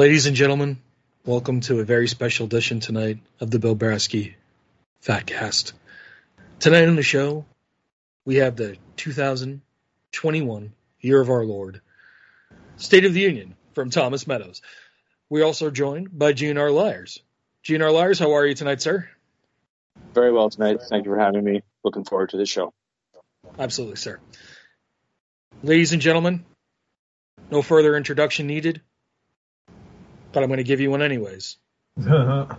Ladies and gentlemen, welcome to a very special edition tonight of the Bill Brasky Fatcast. Tonight on the show, we have the 2021 Year of Our Lord State of the Union from Thomas Meadows. We also joined by GNR Liars. GNR Liars, how are you tonight, sir? Very well tonight. Thank you for having me. Looking forward to the show. Absolutely, sir. Ladies and gentlemen, no further introduction needed, but I'm going to give you one anyways. the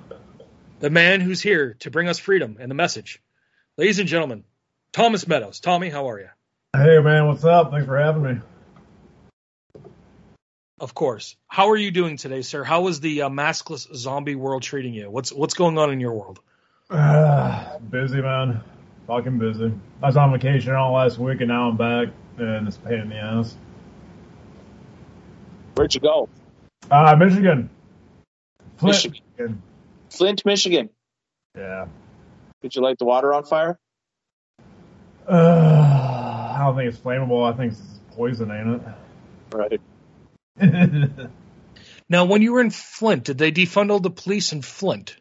man who's here to bring us freedom and the message. Ladies and gentlemen, Thomas Meadows. Tommy, how are you? Hey, man, what's up? Thanks for having me. Of course. How are you doing today, sir? How is the uh, maskless zombie world treating you? What's what's going on in your world? Uh, busy, man. Fucking busy. I was on vacation all last week, and now I'm back, and it's a pain in the ass. Where'd you go? Uh, Michigan. Flint, Michigan. Michigan. Flint, Michigan. Yeah. Did you light the water on fire? Uh, I don't think it's flammable. I think it's poison, ain't it? Right. Now, when you were in Flint, did they defund all the police in Flint?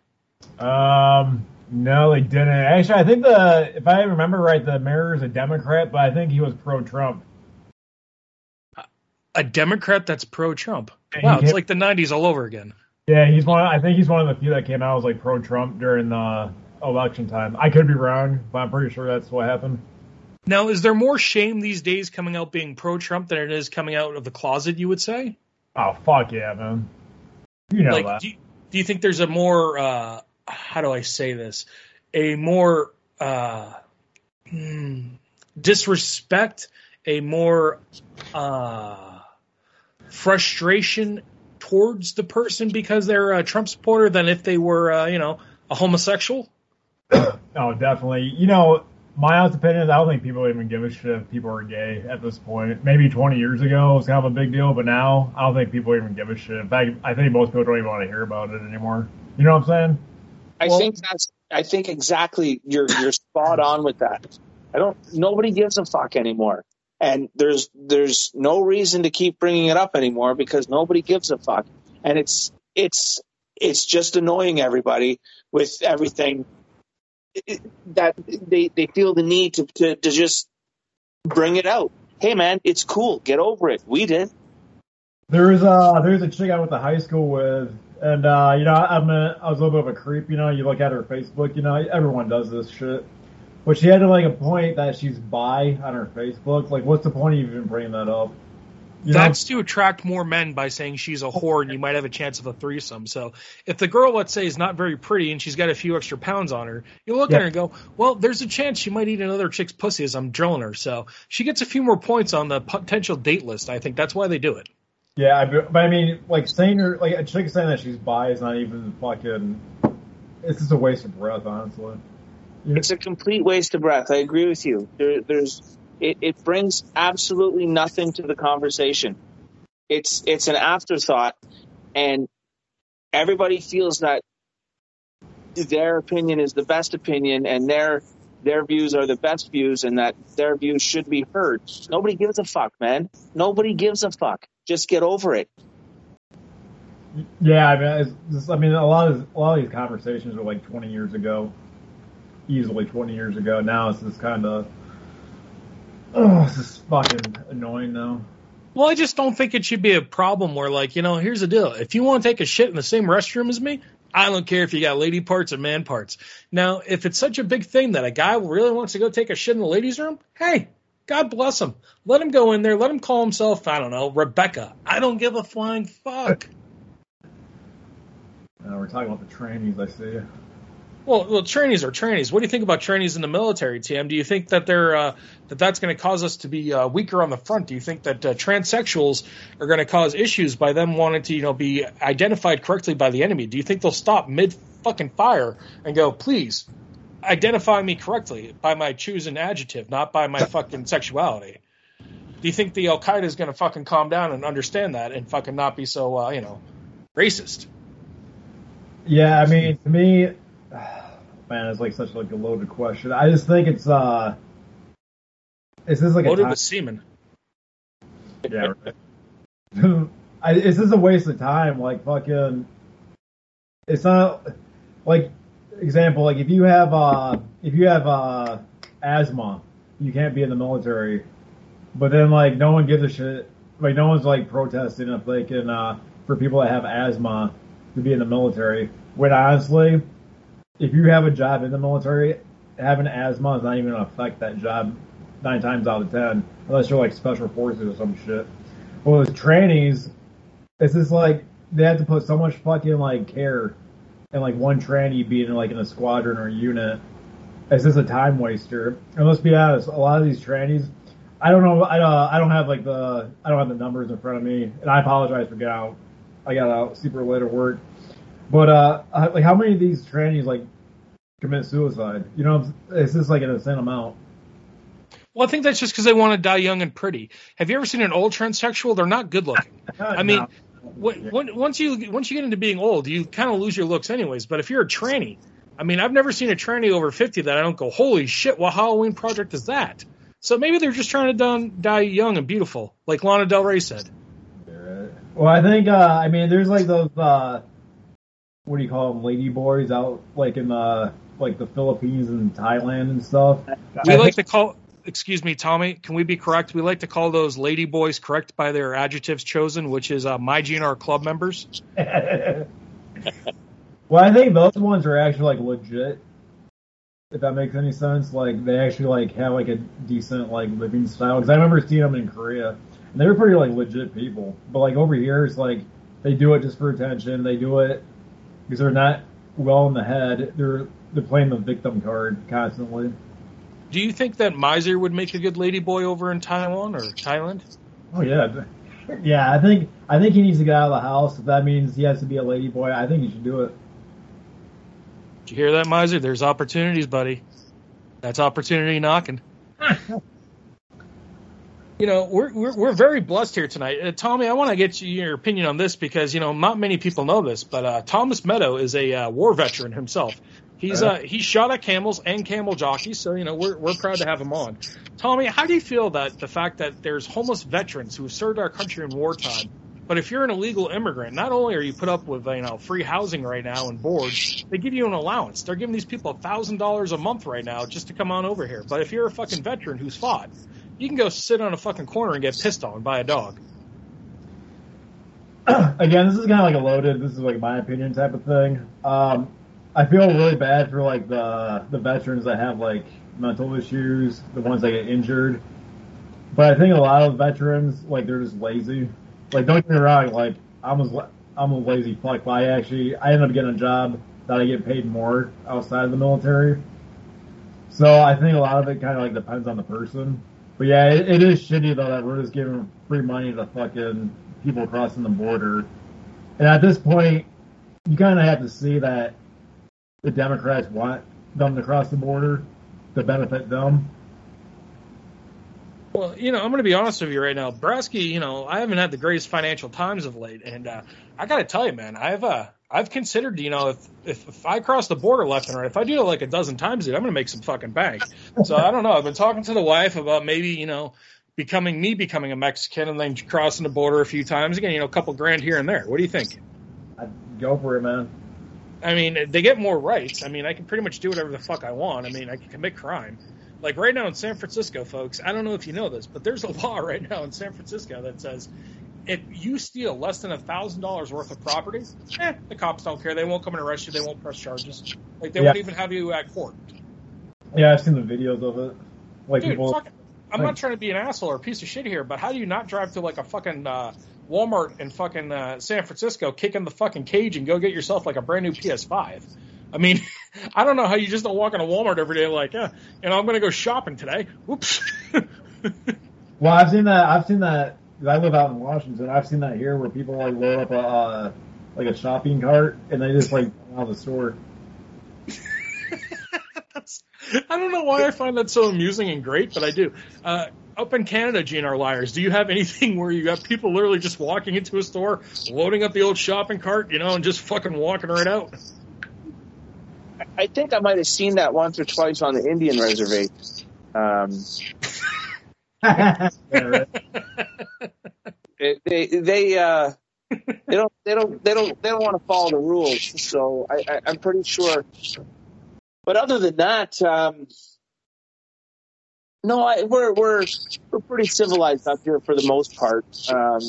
um, no, they didn't. Actually, I think the, if I remember right, the mayor is a Democrat, but I think he was pro-Trump. A Democrat that's pro-Trump. Yeah, Wow, it's like the '90s all over again. Yeah, he's one. I think he's one of the few that came out as like pro-Trump during the election time. I could be wrong, but I'm pretty sure that's what happened. Now, is there more shame these days coming out being pro-Trump than it is coming out of the closet? You would say. Oh fuck yeah, man! You know like, that. do you, do you think there's a more uh, how do I say this? A more uh, hmm, disrespect, a more uh, frustration towards the person because they're a Trump supporter than if they were, uh, you know, a homosexual. Oh, definitely. You know, my honest opinion is I don't think people even give a shit if people are gay at this point. Maybe 20 years ago it was kind of a big deal, but now I don't think people even give a shit. In fact, I think most people don't even want to hear about it anymore. You know what I'm saying? I Well- think that's. I think exactly. You're you're spot on with that. I don't. Nobody gives a fuck anymore, and there's there's no reason to keep bringing it up anymore because nobody gives a fuck, and it's it's it's just annoying everybody with everything that they they feel the need to to, to just bring it out. Hey man, it's cool. Get over it. We did. There's a there's a chick I went to high school with, and uh, you know I'm a, I was a little bit of a creep. You know, you look at her Facebook. You know, everyone does this shit. But she had to like a point that she's bi on her Facebook. Like, what's the point of even bringing that up? You know? That's to attract more men by saying she's a whore and you might have a chance of a threesome. So if the girl, let's say, is not very pretty and she's got a few extra pounds on her, you look at her and go, well, there's a chance she might eat another chick's pussy as I'm drilling her. So she gets a few more points on the potential date list. I think that's why they do it. Yeah, but I mean, like saying her, like a chick saying that she's bi is not even fucking. It's just a waste of breath, honestly. It's a complete waste of breath. I agree with you. There, there's it, it brings absolutely nothing to the conversation. It's it's an afterthought, and everybody feels that their opinion is the best opinion, and their their views are the best views, and that their views should be heard. Nobody gives a fuck, man. Nobody gives a fuck. Just get over it. Yeah, I mean, just, I mean, a lot of a lot of these conversations are like 20 years ago, easily 20 years ago. Now it's just kind of, oh, it's just fucking annoying now. Well, I just don't think it should be a problem where, like, you know, here's the deal. If you want to take a shit in the same restroom as me, I don't care if you got lady parts or man parts. Now, if it's such a big thing that a guy really wants to go take a shit in the ladies' room, hey, God bless him. Let him go in there. Let him call himself, I don't know, Rebecca. I don't give a flying fuck. Uh, we're talking about the trannies, I see. Well, well, trainees are trainees. What do you think about trainees in the military, TM? Do you think that they're uh, that that's going to cause us to be uh, weaker on the front? Do you think that uh, transsexuals are going to cause issues by them wanting to, you know, be identified correctly by the enemy? Do you think they'll stop mid fucking fire and go, please identify me correctly by my chosen adjective, not by my fucking sexuality? Do you think the Al Qaeda is going to fucking calm down and understand that and fucking not be so, uh, you know, racist? Yeah, I mean, to me, man, it's like such like a loaded question. I just think it's uh, it's this like a Loaded time- with semen. yeah, right. I, it's just a waste of time. Like fucking, it's not like example. Like if you have uh if you have uh asthma, you can't be in the military. But then like no one gives a shit. Like no one's like protesting if they can uh for people that have asthma to be in the military. When honestly, if you have a job in the military, having asthma is not even gonna affect that job nine times out of ten, unless you're like special forces or some shit. Well, with trainees, it's just like they have to put so much fucking like care and like one tranny being like in a squadron or a unit. It's just a time waster. And let's be honest, a lot of these trannies, I don't know, I uh, I don't have like the I don't have the numbers in front of me, and I apologize for getting out. I got out super late at work, but uh, like how many of these trannies like commit suicide? You know, it's just like an insane amount. Well, I think that's just because they want to die young and pretty. Have you ever seen an old transsexual? They're not good looking. I mean, when, once you once you get into being old, you kind of lose your looks anyways. But if you're a tranny, I mean, I've never seen a tranny over fifty that I don't go, holy shit, what Halloween project is that? So maybe they're just trying to done, die young and beautiful, like Lana Del Rey said. Well, I think uh, I mean there's like those uh, what do you call them, lady boys out like in the like the Philippines and Thailand and stuff. We I like think, to call excuse me, Tommy, can we be correct? We like to call those lady boys correct by their adjectives chosen, which is uh, my GNR club members. well, I think those ones are actually like legit. If that makes any sense, like they actually like have like a decent like living style. Because I remember seeing them in Korea, and they were pretty like legit people. But like over here, it's like they do it just for attention. They do it because they're not well in the head. They're they're playing the victim card constantly. Do you think that Miser would make a good lady boy over in Taiwan or Thailand? Oh yeah, yeah. I think I think he needs to get out of the house. If that means he has to be a lady boy, I think he should do it. Did you hear that, Miser? There's opportunities, buddy. That's opportunity knocking. you know, we're, we're we're very blessed here tonight. Uh, Tommy, I want to get you, your opinion on this because you know not many people know this, but uh, Thomas Meadow is a uh, war veteran himself. He's uh, he's shot at camels and camel jockeys, so you know we're we're proud to have him on. Tommy, how do you feel that the fact that there's homeless veterans who have served our country in wartime, but if you're an illegal immigrant, not only are you put up with you know free housing right now and board, they give you an allowance. They're giving these people a thousand dollars a month right now just to come on over here. But if you're a fucking veteran who's fought, you can go sit on a fucking corner and get pissed on by a dog. Again, this is kind of like a loaded. This is like my opinion type of thing. Um, I feel really bad for like the the veterans that have like mental issues, the ones that get injured. But I think a lot of veterans like they're just lazy. Like don't get me wrong, like I'm a I'm a lazy fuck, but I actually I end up getting a job that I get paid more outside of the military. So I think a lot of it kind of like depends on the person. But yeah, it, it is shitty though that we're just giving free money to fucking people crossing the border. And at this point, you kind of have to see that the Democrats want them to cross the border to benefit them. Well, you know, I'm going to be honest with you right now. Brasky, you know, I haven't had the greatest financial times of late, and uh, I got to tell you, man, I've uh, I've considered, you know, if, if, if I cross the border left and right, if I do it like a dozen times, dude, I'm going to make some fucking bank. So I don't know. I've been talking to the wife about maybe, you know, becoming me becoming a Mexican and then crossing the border a few times again, you know, a couple grand here and there. What do you think? I'd go for it, man. I mean, they get more rights. I mean, I can pretty much do whatever the fuck I want. I mean, I can commit crime. Like right now in San Francisco, folks, I don't know if you know this, but there's a law right now in San Francisco that says if you steal less than a thousand dollars worth of property, eh, the cops don't care. They won't come and arrest you. They won't press charges. Like they yeah. won't even have you at court. Yeah, I've seen the videos of it. Like Dude, people. Fuck, I'm like, not trying to be an asshole or a piece of shit here, but how do you not drive to like a fucking uh, Walmart in fucking uh, San Francisco, kick in the fucking cage, and go get yourself like a brand new PS5. I mean, I don't know how you just don't walk into Walmart every day like, yeah, you know, I'm going to go shopping today. Whoops. well, I've seen that. I've seen that. I live out in Washington. I've seen that here where people like load up a uh, like a shopping cart and they just like out of the store. I don't know why I find that so amusing and great, but I do. Uh, up in Canada, GNR Liars, do you have anything where you got people literally just walking into a store, loading up the old shopping cart, you know, and just fucking walking right out? I think I might have seen that once or twice on the Indian reservation. Um, they they uh, they don't they don't they don't they don't want to follow the rules. So I, I, I'm pretty sure. But other than that, um, no, I, we're we're we're pretty civilized up here for the most part. Um,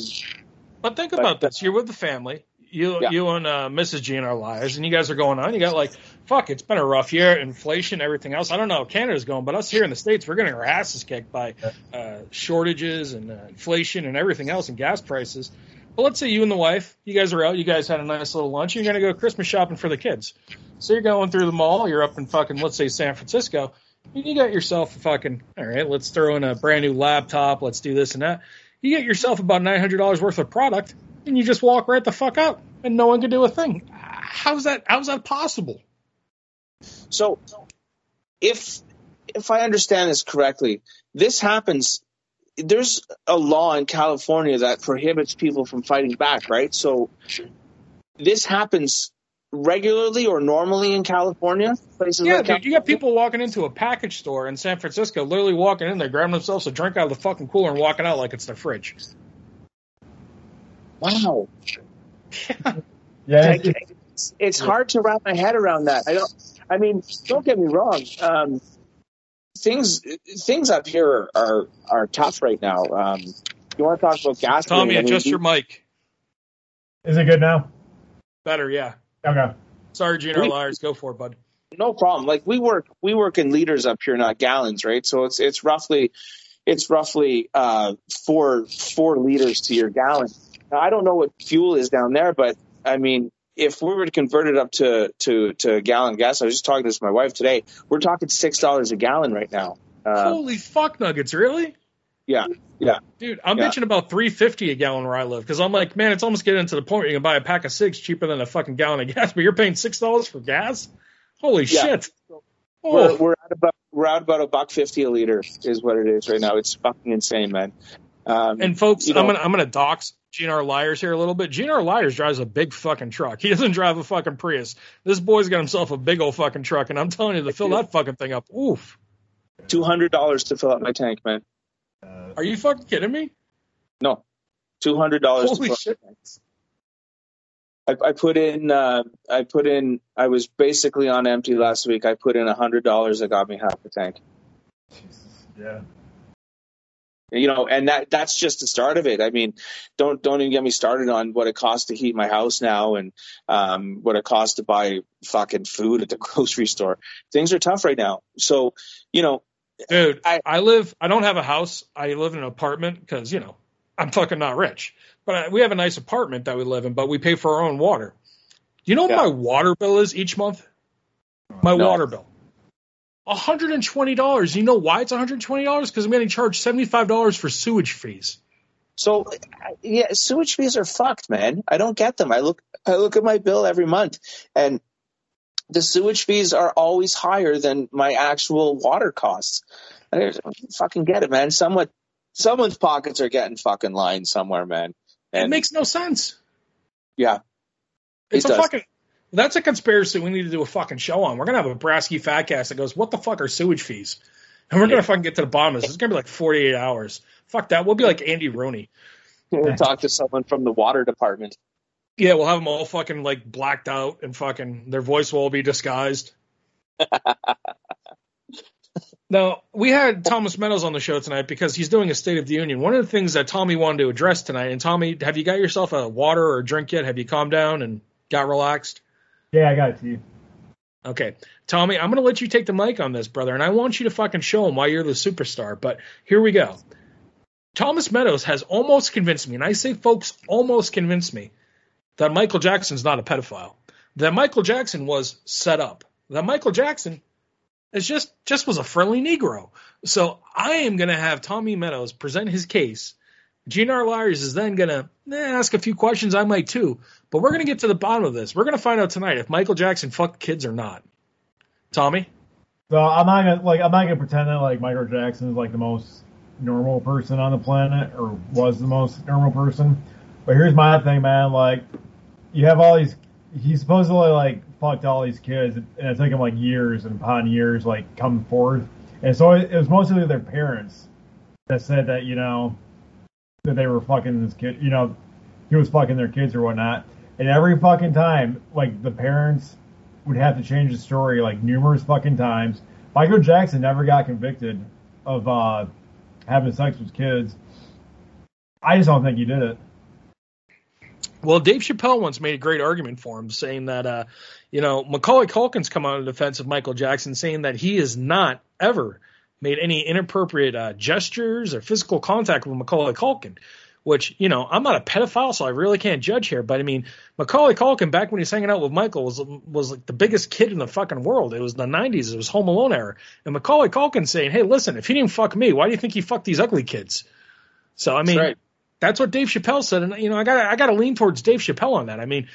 But think about this: you're with the family. You, Yeah. you and uh, Mrs. G and our lives, and you guys are going on. You got like, fuck, it's been a rough year, inflation, everything else. I don't know how Canada's going, but us here in the states, we're getting our asses kicked by uh, shortages and uh, inflation and everything else, and gas prices. But let's say you and the wife, you guys are out, you guys had a nice little lunch, you're gonna go Christmas shopping for the kids. So you're going through the mall, you're up in fucking, let's say San Francisco, you got yourself a fucking, all right, let's throw in a brand new laptop, let's do this and that. You get yourself about nine hundred dollars worth of product, and you just walk right the fuck out, and no one can do a thing. How's that? How's that possible? So, if if I understand this correctly, this happens. There's a law in California that prohibits people from fighting back, right? So, this happens regularly or normally in California. Places Yeah, like dude, you got people walking into a package store in San Francisco, literally walking in there, grabbing themselves a drink out of the fucking cooler and walking out like it's their fridge. Wow, Yeah, it's, it's, it's, it's hard to wrap my head around that. I don't. I mean, don't get me wrong. Um, things things up here are are, are tough right now. Um, you want to talk about gas? Tommy, I mean, adjust your mic. is it good now? Better, yeah. Okay. Sorry, GNR Liars. Go for it, bud. no problem. Like we work, we work in liters up here, not gallons, right? So it's it's roughly, it's roughly uh, four four liters to your gallon. Now I don't know what fuel is down there, but I mean, if we were to convert it up to to to a gallon gas, I was just talking to this my wife today. We're talking six dollars a gallon right now. Uh, Holy fuck nuggets, really? yeah, yeah. Dude, I'm Yeah. bitching about three fifty a gallon where I live because I'm like, man, it's almost getting to the point where you can buy a pack of six cheaper than a fucking gallon of gas, but you're paying six dollars for gas. Holy Yeah. shit! We're, Oh, we're at about we're at about a buck fifty a liter is what it is right now. It's fucking insane, man. Um, and folks, you know- I'm gonna I'm gonna dox GNR Liars here a little bit. GNR Liars drives a big fucking truck. He doesn't drive a fucking Prius. This boy's got himself a big old fucking truck, and I'm telling you, to fill that fucking thing up, oof. two hundred dollars to fill up my tank, man. Uh, Are you fucking kidding me? No, two hundred dollars. Holy shit! I, I put in. Uh, I put in. I was basically on empty last week. I put in a hundred dollars. That got me half the tank. Jesus. Yeah. You know, and that that's just the start of it. I mean, don't don't even get me started on what it costs to heat my house now, and um, what it costs to buy fucking food at the grocery store. Things are tough right now. So, you know, Dude, I, I- live. I don't have a house. I live in an apartment because you know I'm fucking not rich. But I, we have a nice apartment that we live in, but we pay for our own water. Do you know what my water bill is each month? My No. water bill. $120. You know why it's $120? Because I'm getting charged $75 for sewage fees. So yeah, sewage fees are fucked, man. I don't get them. I look I look at my bill every month and the sewage fees are always higher than my actual water costs. I don't fucking get it, man. Someone someone's pockets are getting fucking lined somewhere, man. It makes no sense. yeah, It's It a does. fucking. That's a conspiracy we need to do a fucking show on. We're gonna have a Brasky Fatcast that goes, "What the fuck are sewage fees?" And we're gonna fucking get to the bottom of this. It's gonna be like 48 hours. Fuck that. We'll be like Andy Rooney. we'll talk to someone from the water department. Yeah, we'll have them all fucking like blacked out and fucking their voice will all be disguised. now, we had Thomas Meadows on the show tonight because he's doing a State of the Union. One of the things that Tommy wanted to address tonight, and Tommy, have you got yourself a water or a drink yet? Have you calmed down and got relaxed? Yeah, I got it to you. Okay. Tommy, I'm going to let you take the mic on this, brother, and I want you to fucking show him why you're the superstar. But here we go. Thomas Meadows has almost convinced me, and I say, folks, almost convinced me that Michael Jackson's not a pedophile. That Michael Jackson was set up. That Michael Jackson is just just was a friendly Negro. So I am going to have Tommy Meadows present his case. GNR Liars is then going to eh, ask a few questions. I might too. But we're going to get to the bottom of this. We're going to find out tonight if Michael Jackson fucked kids or not. Tommy? So I'm not gonna like I'm not gonna pretend that like Michael Jackson is like the most normal person on the planet or was the most normal person. But here's my thing, man. Like you have all these. He supposedly like fucked all these kids, and it took him like years and upon years like come forth. And so it, it was mostly their parents that said that you know that they were fucking this kid. You know, he was fucking their kids or whatnot. And every fucking time, like the parents would have to change the story like numerous fucking times. Michael Jackson never got convicted of uh, having sex with kids. I just don't think he did it. Well, Dave Chappelle once made a great argument for him, saying that, uh, you know, Macaulay Culkin's come out in defense of Michael Jackson, saying that he is not ever made any inappropriate uh, gestures or physical contact with Macaulay Culkin. Which you know, I'm not a pedophile, so I really can't judge here. But I mean, Macaulay Culkin back when he was hanging out with Michael was was like the biggest kid in the fucking world. It was the 90s. It was Home Alone era, and Macaulay Culkin saying, "Hey, listen, if he didn't fuck me, why do you think he fucked these ugly kids?" So I mean, That's right. that's what Dave Chappelle said, and you know, I got I got to lean towards Dave Chappelle on that. I mean,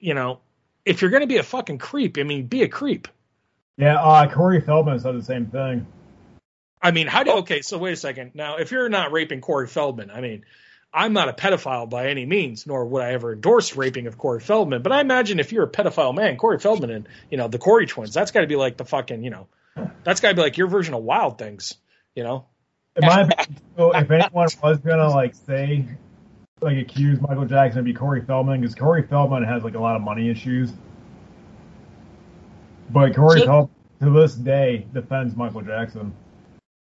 you know, if you're going to be a fucking creep, I mean, be a creep. Yeah, uh, Corey Feldman said the same thing. I mean, how do oh. okay? So wait a second. Now, if you're not raping Corey Feldman, I mean, I'm not a pedophile by any means, nor would I ever endorse raping of Corey Feldman. But I imagine if you're a pedophile man, Corey Feldman and you know the Corey twins, that's got to be like the fucking you know, that's got to be like your version of Wild Things, you know. In my opinion, so if anyone was gonna like say, like accuse Michael Jackson to be Corey Feldman, because Corey Feldman has like a lot of money issues. But Corey So- Feldman to this day defends Michael Jackson.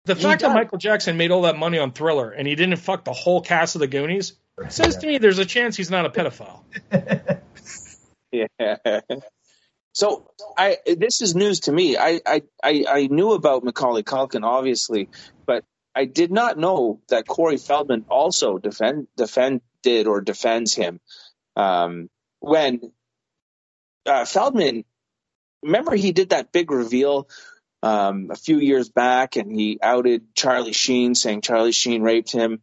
The He fact that. Michael Jackson made all that money on Thriller and he didn't fuck the whole cast of the Goonies says to me there's a chance he's not a pedophile. Yeah. So I this is news to me. I, I, I, I knew about Macaulay Culkin obviously, but I did not know that Corey Feldman also defend defended or defends him. Um, when uh, Feldman, remember he did that big reveal um, a few years back, and he outed Charlie Sheen, saying Charlie Sheen raped him,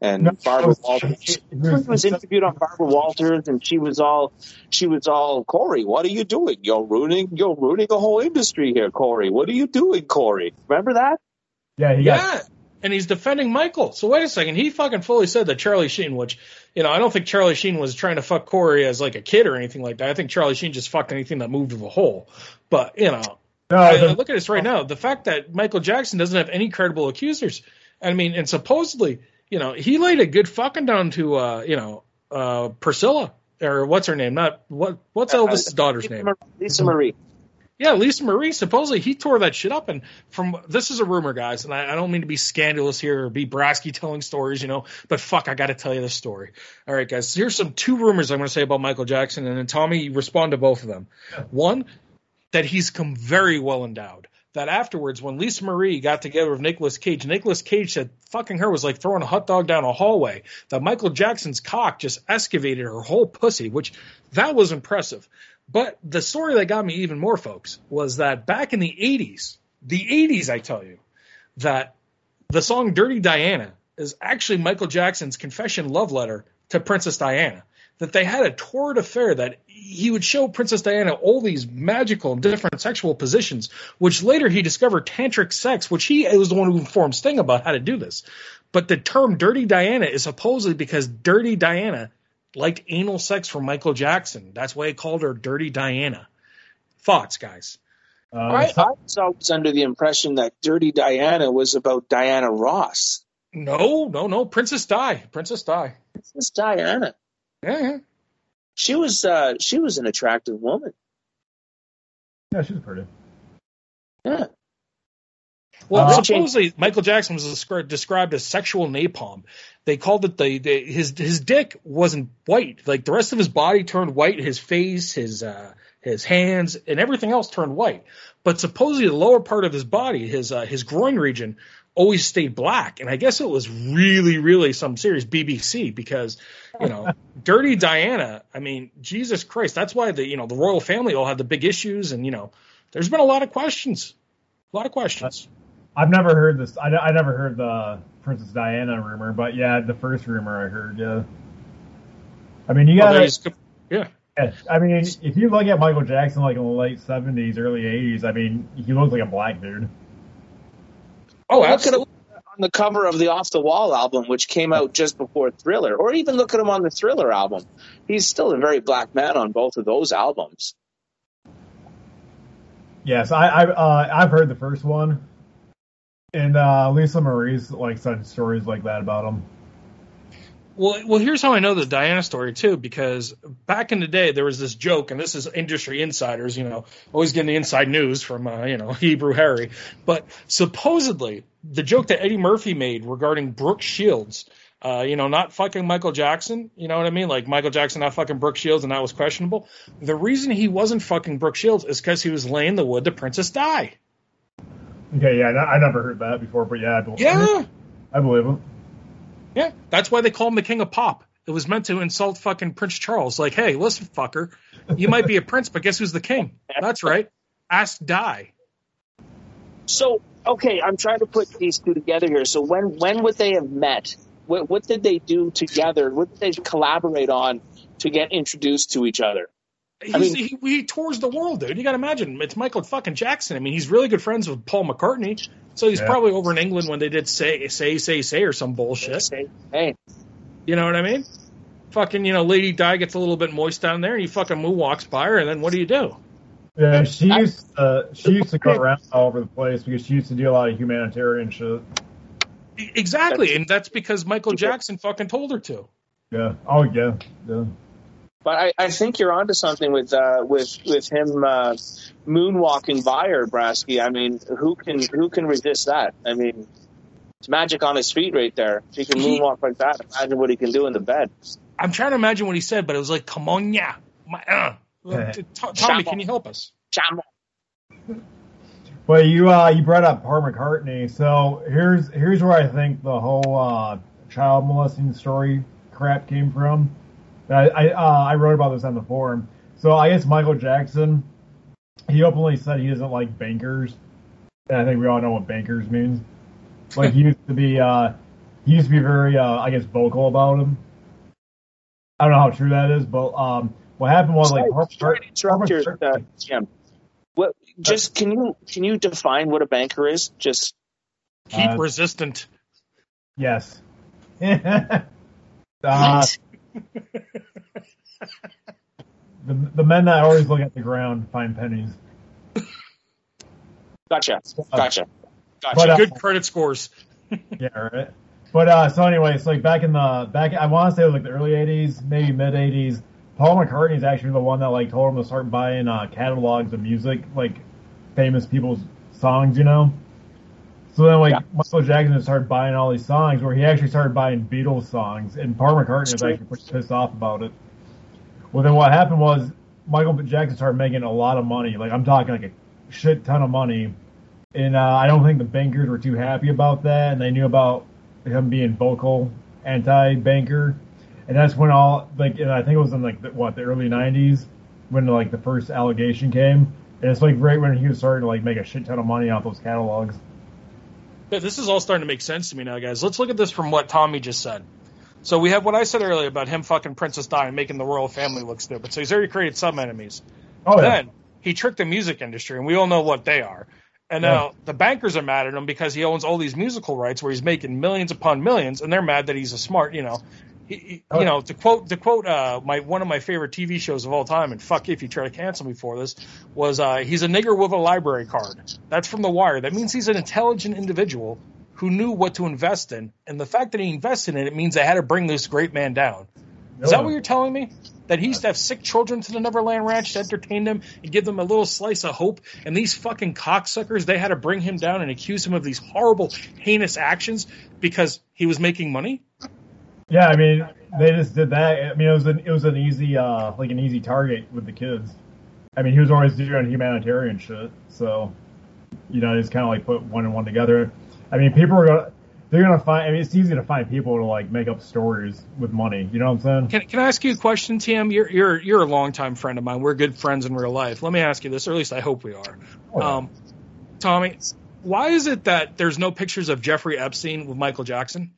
and No, Barbara it was- Walters it was- was interviewed on Barbara Walters, and she was all, she was all, Corey, what are you doing? You're ruining, you're ruining the whole industry here, Corey. What are you doing, Corey? Remember that? Yeah, he got Yeah. And he's defending Michael. So wait a second. He fucking fully said that Charlie Sheen, which, you know, I don't think Charlie Sheen was trying to fuck Corey as like a kid or anything like that. I think Charlie Sheen just fucked anything that moved with a hole. But, you know, no. I, the- I look at this right now. The fact that Michael Jackson doesn't have any credible accusers. I mean, and supposedly, you know, he laid a good fucking down to, uh, you know, uh, Priscilla or what's her name? Not what, what's Elvis' daughter's Lisa name? Marie- Lisa Marie. Yeah, Lisa Marie. Supposedly he tore that shit up, and from this is a rumor, guys, and I, I don't mean to be scandalous here or be Brasky telling stories, you know, but fuck, I got to tell you this story. All right, guys, here's some two rumors I'm going to say about Michael Jackson, and then Tommy, you respond to both of them. One, that he's come very well endowed. That afterwards, when Lisa Marie got together with Nicolas Cage, Nicolas Cage said fucking her was like throwing a hot dog down a hallway. That Michael Jackson's cock just excavated her whole pussy, which that was impressive. But the story that got me even more, folks, was that back in the 80s, the 80s, I tell you, that the song Dirty Diana is actually Michael Jackson's confession love letter to Princess Diana. That they had a torrid affair that he would show Princess Diana all these magical and different sexual positions, which later he discovered tantric sex, which he was the one who informed Sting about how to do this. But the term Dirty Diana is supposedly because Dirty Diana liked anal sex from Michael Jackson. That's why he called her Dirty Diana. Thoughts, guys? uh, I, I was always under the impression that Dirty Diana was about Diana Ross. No, no, no. Princess Di. Princess Di. This is Diana. Yeah, yeah. She was, uh, she was an attractive woman. yeah, she's pretty. Yeah. Well, Uh, supposedly Michael Jackson was descri- described as sexual napalm. They called it the, the his his dick wasn't white. Like the rest of his body turned white. His face, his uh, his hands, and everything else turned white. But supposedly the lower part of his body, his uh, his groin region, always stayed black. And I guess it was really, really some serious BBC because you know, Dirty Diana. I mean, Jesus Christ, that's why the you know the royal family all had the big issues, and you know, there's been a lot of questions, a lot of questions. I've never heard this. I, I never heard the Princess Diana rumor, but yeah, the first rumor I heard. Yeah. I mean, you got. there's- yeah. Yeah, I mean, if you look at Michael Jackson like in the late seventies, early eighties, I mean, he looked like a black dude. Oh, absolutely. On the cover of the Off the Wall album, which came out just before Thriller, or even look at him on the Thriller album. He's still a very black man on both of those albums. Yes, I, I uh, I've heard the first one, and uh, Lisa Marie's like said stories like that about him. Well, well, here's how I know the Diana story too, because back in the day there was this joke, and this is industry insiders, you know, always getting the inside news from uh, you know Hebrew Harry. But supposedly the joke that Eddie Murphy made regarding Brooke Shields, uh, you know, not fucking Michael Jackson, you know what I mean? Like Michael Jackson not fucking Brooke Shields, and that was questionable. The reason he wasn't fucking Brooke Shields is because he was laying the wood to Princess Di. Okay, yeah, I never heard that before, but yeah, I believe, Yeah. I believe him. Yeah, that's why they call him the king of pop. It was meant to insult fucking Prince Charles. Like, hey, listen, fucker, you might be a prince, but guess who's the king? That's right. Ask Di. So okay, I'm trying to put these two together here. So when when would they have met? What what did they do together? What did they collaborate on to get introduced to each other? He's, mean- he, he tours the world, dude. You got to imagine. It's Michael fucking Jackson. I mean, he's really good friends with Paul McCartney. So he's Yeah. probably over in England when they did say, say, say, say, or some bullshit. Say, hey, You know what I mean? Fucking, you know, Lady Di gets a little bit moist down there, and he fucking moonwalks by her, and then what do you do? Yeah, she used to, she used to go around all over the place because she used to do a lot of humanitarian shit. Exactly, and that's because Michael Jackson fucking told her to. Yeah. Oh yeah. Yeah. But I, I think you're onto something with uh, with with him uh, moonwalking by her, Brasky. I mean, who can who can resist that? I mean, it's magic on his feet right there. If he can He- moonwalk like that, imagine what he can do in the bed. I'm trying to imagine what he said, but it was like, "Come on, yeah." My, uh. T- Tommy, can you help us? Chamo. But you uh you brought up Paul McCartney, so here's here's where I think the whole uh child molesting story crap came from. I I, uh, I wrote about this on the forum. So I guess Michael Jackson, he openly said he doesn't like bankers, and I think we all know what bankers means. Like he used to be uh he used to be very uh I guess vocal about him. I don't know how true that is, but um what happened was like Sorry, Paul sorry to interrupt Paul your uh, Jim. What? Just can you can you define what a banker is? Just Heat Uh, resistant. Yes. uh, the the men that always look at the ground find pennies. gotcha, gotcha, gotcha. But, uh, Good credit scores. Yeah, right. But uh, so anyway, it's like back in the back. I want to say like the early '80s, maybe mid '80s. Paul McCartney is actually the one that like told him to start buying uh, catalogs of music, like famous people's songs, you know. So then, like Yeah. Michael Jackson started buying all these songs, where he actually started buying Beatles songs, and Paul McCartney was actually pretty pissed off about it. Well, then what happened was Michael Jackson started making a lot of money. Like I'm talking like a shit ton of money, and uh, I don't think the bankers were too happy about that, and they knew about him being vocal anti-banker, and that's when all like, and I think it was in like the, what the early '90s when like the first allegation came, and it's like right when he was starting to like make a shit ton of money off those catalogs. This is all starting to make sense to me now, guys. Let's look at this from what Tommy just said. So we have what I said earlier about him fucking Princess Di and making the royal family look stupid. So he's already created some enemies. Oh yeah, Then he tricked the music industry, and we all know what they are. And Yeah. now the bankers are mad at him because he owns all these musical rights where he's making millions upon millions, and they're mad that he's a smart, you know. He, you know, to quote to quote uh, my one of my favorite TV shows of all time, and fuck if you try to cancel me for this, was uh, he's a nigger with a library card. That's from The Wire. That means he's an intelligent individual who knew what to invest in, and the fact that he invested in it means they had to bring this great man down. Is that what you're telling me? That he used to have sick children to the Neverland Ranch to entertain them and give them a little slice of hope, and these fucking cocksuckers, they had to bring him down and accuse him of these horrible, heinous actions because he was making money? Yeah, I mean, they just did that. I mean, it was an it was an easy uh like an easy target with the kids. I mean, he was always doing humanitarian shit, so you know, just kind of like put one and one together. I mean, people are gonna they're gonna find. I mean, it's easy to find people to like make up stories with money. You know what I'm saying? Can, can I ask you a question, Tim? You're you're you're a longtime friend of mine. We're good friends in real life. Let me ask you this, or at least I hope we are. Oh, yeah. Um, Tommy, why is it that there's no pictures of Jeffrey Epstein with Michael Jackson?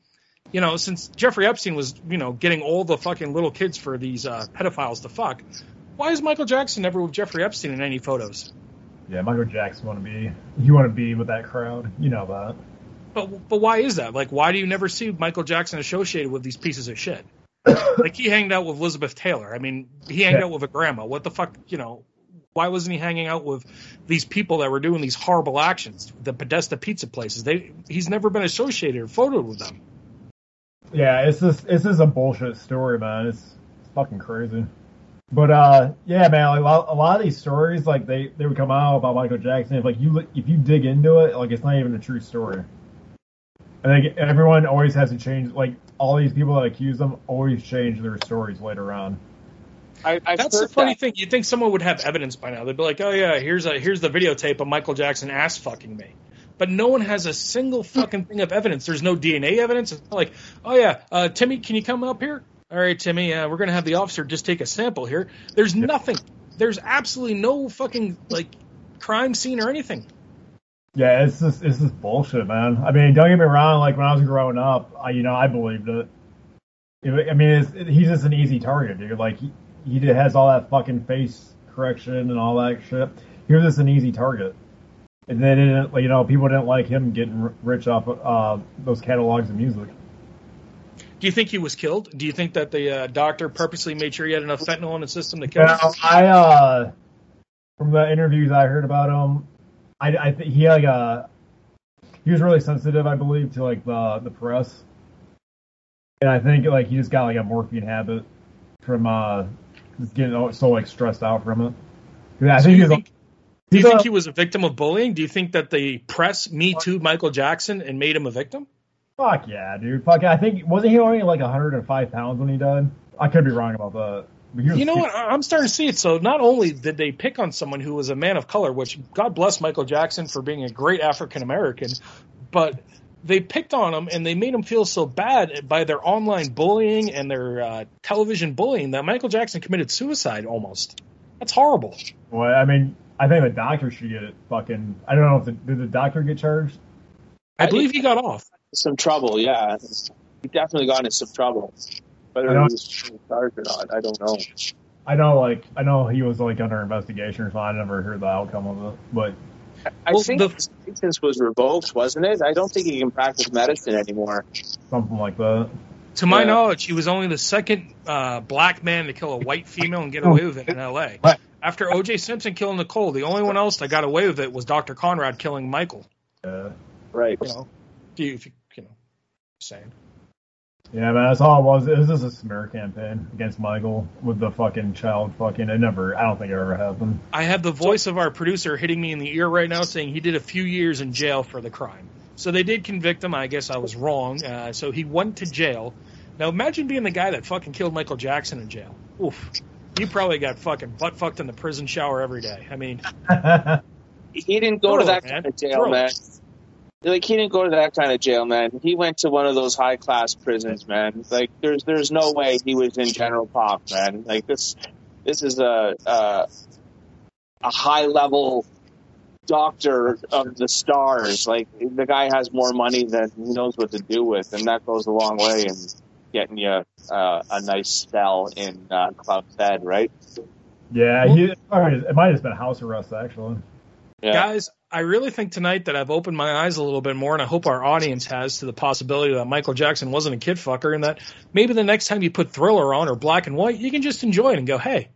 You know, since Jeffrey Epstein was, you know, getting all the fucking little kids for these uh, pedophiles to fuck, why is Michael Jackson never with Jeffrey Epstein in any photos? Yeah, Michael Jackson want to be. You want to be with that crowd. You know that. But but why is that? Like, why do you never see Michael Jackson associated with these pieces of shit? like he hanged out with Elizabeth Taylor. I mean, he hanged Yeah. out with a grandma. What the fuck? You know, why wasn't he hanging out with these people that were doing these horrible actions? The Podesta pizza places. They he's never been associated or photoed with them. Yeah, it's just it's just a bullshit story, man. It's, it's fucking crazy. But uh, yeah, man, like, a, lot, a lot of these stories, like they they would come out about Michael Jackson. If like you if you dig into it, like it's not even a true story. I think everyone always has to change. Like all these people that accuse them always change their stories later on. I, I've That's the funny that. thing. You'd think someone would have evidence by now. They'd be like, "Oh yeah, here's a here's the videotape of Michael Jackson ass fucking me," but no one has a single fucking thing of evidence. There's no DNA evidence. It's like, "Oh yeah, uh, Timmy, can you come up here?" All right, Timmy, uh, we're gonna have the officer just take a sample here. There's nothing. There's absolutely no fucking like crime scene or anything. Yeah, it's just it's just bullshit, man. I mean, don't get me wrong. Like when I was growing up, I you know I believed it. It- I mean, it's, it, he's just an easy target, dude. Like he he has all that fucking face correction and all that shit. He was just an easy target. And they didn't, you know, people didn't like him getting rich off uh, those catalogs of music. Do you think he was killed? Do you think that the uh, doctor purposely made sure he had enough fentanyl in his system to kill him? I uh, from the interviews I heard about him, I, I think he like uh, he was really sensitive, I believe, to like the the press, and I think like he just got like a morphine habit from uh, just getting so like stressed out from it. Yeah, I So think you he's think- Do you think he was a victim of bullying? Do you think that the press me too Michael Jackson and made him a victim? fuck yeah, dude. Fuck, I think wasn't he only like 105 pounds when he died? I could be wrong about that. But he was You know what? I'm starting to see it. So not only did they pick on someone who was a man of color, which God bless Michael Jackson for being a great African American, but they picked on him and they made him feel so bad by their online bullying and their uh, television bullying that Michael Jackson committed suicide almost. That's horrible. Well, I mean, I think the doctor should get it. Fucking, I don't know if the, did the doctor get charged. I believe he got off. some trouble. Yeah, he definitely got into some trouble. Whether I he don't- was charged or not, I don't know. I know, like, I know he was like under investigation or something. I never heard the outcome of it, but I Well, think the- his license was revoked, wasn't it? I don't think he can practice medicine anymore. something like that. To my Yeah. knowledge, he was only the second uh, black man to kill a white female and get away with it in L.A. Right. After O.J. Simpson killing Nicole, the only one else that got away with it was Dr. Conrad killing Michael. Yeah, Right. You know, do you, if you, you know, saying. yeah, man. That's all it was. It was just a smear campaign against Michael with the fucking child. Fucking, it never. I don't think it ever happened. I have the voice of our producer hitting me in the ear right now, saying he did a few years in jail for the crime. So they did convict him. I guess I was wrong. Uh, so he went to jail. Now imagine being the guy that fucking killed Michael Jackson in jail. Oof. You probably got fucking butt fucked in the prison shower every day. I mean, He didn't go to that man. kind of jail, Throw man. Like he didn't go to that kind of jail, man. He went to one of those high class prisons, man. Like there's there's no way he was in general pop, man. Like this this is a a, a high level doctor of the stars. Like the guy has more money than he knows what to do with, and that goes a long way in getting you uh, a nice spell in uh, Club Fed, right? yeah, he. All right, it might have been house arrest actually. Yeah. Guys, I really think tonight that I've opened my eyes a little bit more, and I hope our audience has to the possibility that Michael Jackson wasn't a kid fucker, and that maybe the next time you put Thriller on or Black and White, you can just enjoy it and go, "Hey,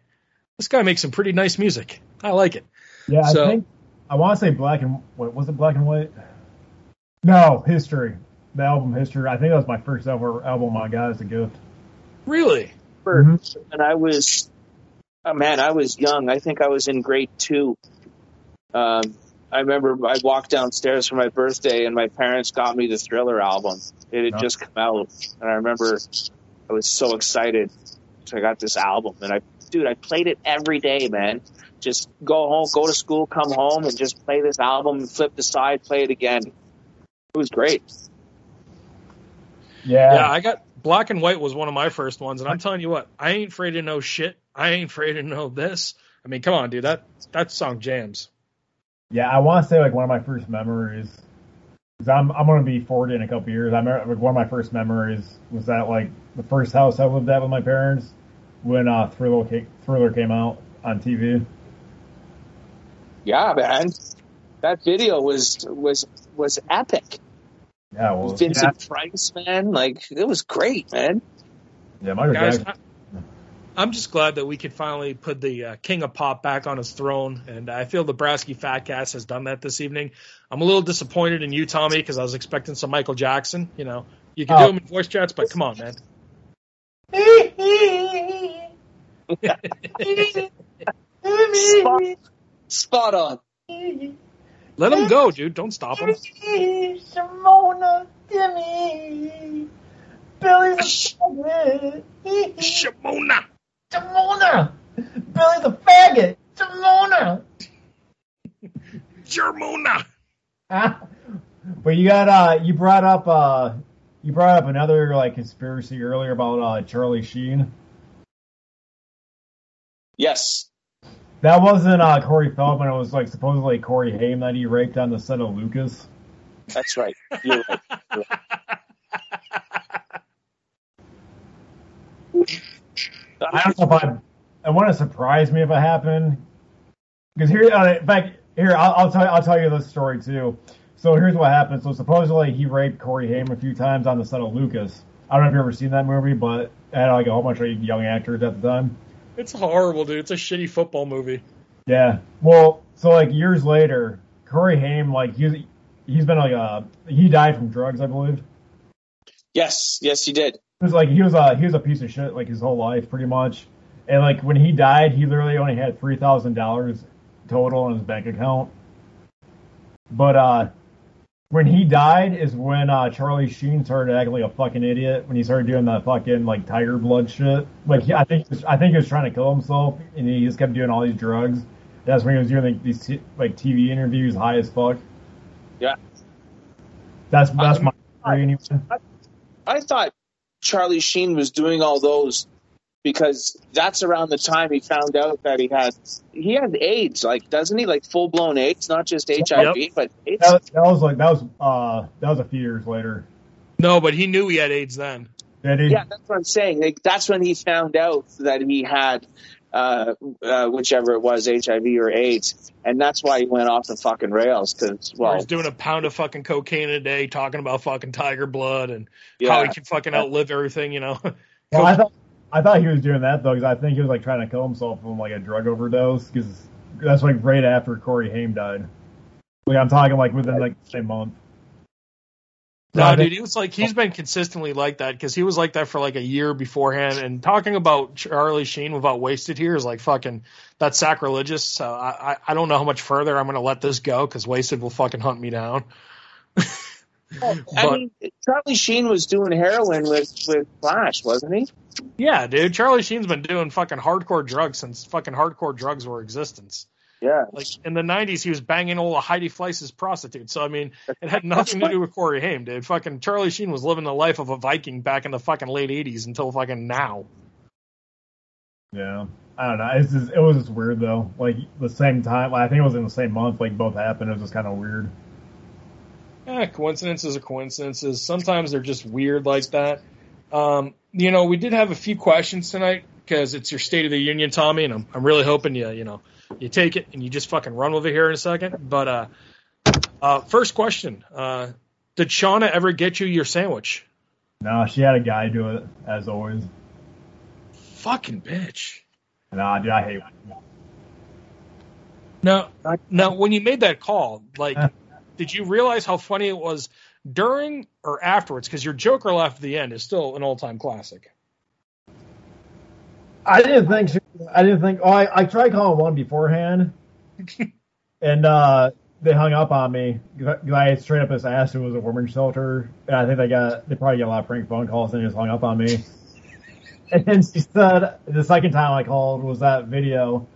this guy makes some pretty nice music. I like it." Yeah, So- I think I want to say black and wait, was it black and white? No, history. The album history. I think that was my first ever album I got as a gift. Really? Mhm. and I was, oh man, I was young. I think I was in grade two. Um, I remember I walked downstairs for my birthday, and my parents got me the Thriller album. It had Yeah. just come out, and I remember I was so excited. So I got this album, and I, dude, I played it every day, man. Just go home, go to school, come home, and just play this album, and flip the side, play it again. It was great. Yeah, Yeah, I got Black and White was one of my first ones, and I'm telling you what, I ain't afraid to know shit. I ain't afraid to know this. I mean, come on, dude, that that song jams. yeah. I want to say like one of my first memories. Cause I'm I'm gonna be 40 in a couple years. I remember like, one of my first memories was that like the first house I lived at with my parents when uh Thriller came, Thriller came out on TV. Yeah, man. That video was was was epic. Yeah, well, Vincent Price, man, like it was great, man. yeah, yeah Michael Guys, Jackson. I, I'm just glad that we could finally put the uh, King of Pop back on his throne, and I feel the Brasky Fatcast has done that this evening. I'm a little disappointed in you, Tommy, because I was expecting some Michael Jackson. You know, You can Oh. do them in voice chats, but come on, man. Spot, spot on. Let him go, dude. Don't stop him. Shimona, Timmy, Billy's a faggot. Shimona. Shimona, Billy's a faggot. Shimona. Germona. but you got uh, you brought up uh, you brought up another like conspiracy earlier about uh Charlie Sheen. Yes. That wasn't uh Corey Feldman. It was like supposedly Corey Haim that he raped on the set of Lucas. That's right. You're right. I don't know if I. I wouldn't surprise me if it happened. Because here, uh, in fact, here I'll, I'll tell I'll tell you this story too. So here's what happened. So supposedly he raped Corey Haim a few times on the set of Lucas. I don't know if you've ever seen that movie, but it had like a whole bunch of young actors at the time. It's horrible, dude. It's a shitty football movie. Yeah. Well, so like years later, Corey Haim, like he's he's been like uh he died from drugs, I believe. Yes. Yes, he did. It was like he was a he was a piece of shit like his whole life pretty much. And like when he died, he literally only had three thousand dollars total in his bank account. But uh when he died is when uh Charlie Sheen started acting like a fucking idiot when he started doing that fucking like tiger blood shit. Like he, I think I think he was trying to kill himself and he just kept doing all these drugs. That's when he was doing like these t- like TV interviews high as fuck. Yeah. That's that's my theory anyway. I thought Charlie Sheen was doing all those because that's around the time he found out that he had he had AIDS, like doesn't he? Like full blown AIDS, not just HIV, but AIDS. That, was- that was like that was uh that was a few years later. No, but he knew he had AIDS then. Did he? Yeah, that's what I'm saying. Like that's when he found out that he had uh, uh, whichever it was, HIV or AIDS, and that's why he went off the fucking rails. Because Where well, he's doing a pound of fucking cocaine a day, talking about fucking tiger blood and yeah, how he can fucking outlive everything, you know. Well, I thought I thought he was doing that though because I think he was like trying to kill himself from like a drug overdose because that's like right after Corey Haim died. Like I'm talking like within like the same month. No, I think- dude, he was like he's been consistently like that because he was like that for like a year beforehand. And talking about Charlie Sheen without wasted here is like fucking that's sacrilegious. So I I, I don't know how much further I'm gonna let this go because wasted will fucking hunt me down. I but- mean, Charlie Sheen was doing heroin with with Slash, wasn't he? Yeah, dude, Charlie Sheen's been doing fucking hardcore drugs since fucking hardcore drugs were existence. Yeah, Like in the '90s, he was banging old Heidi Fleiss's prostitutes. So I mean, it had nothing to do with Corey Haim, dude. Fucking Charlie Sheen was living the life of a Viking back in the fucking late '80s until fucking now. Yeah, I don't know. It's just, it was just weird though. Like the same time, like, I think it was in the same month. Like both happened. It was just kind of weird. Eh, coincidences are coincidences. Sometimes they're just weird like that. Um, you know, we did have a few questions tonight because it's your State of the Union, Tommy, and I'm, I'm really hoping you, you know, you take it and you just fucking run with it here in a second. But uh, uh, first question: uh, Did Shauna ever get you your sandwich? No, she had a guy do it as always. Fucking bitch. Nah, dude, I hate. Now, now, when you made that call, like, did you realize how funny it was during or afterwards? Because your Joker laugh at the end is still an all-time classic. I didn't think. I didn't think. Oh, I, I tried calling one beforehand, and uh, they hung up on me. I straight up just asked it was a women's shelter, and I think they got they probably get a lot of prank phone calls, and they just hung up on me. And then she said the second time I called was that video,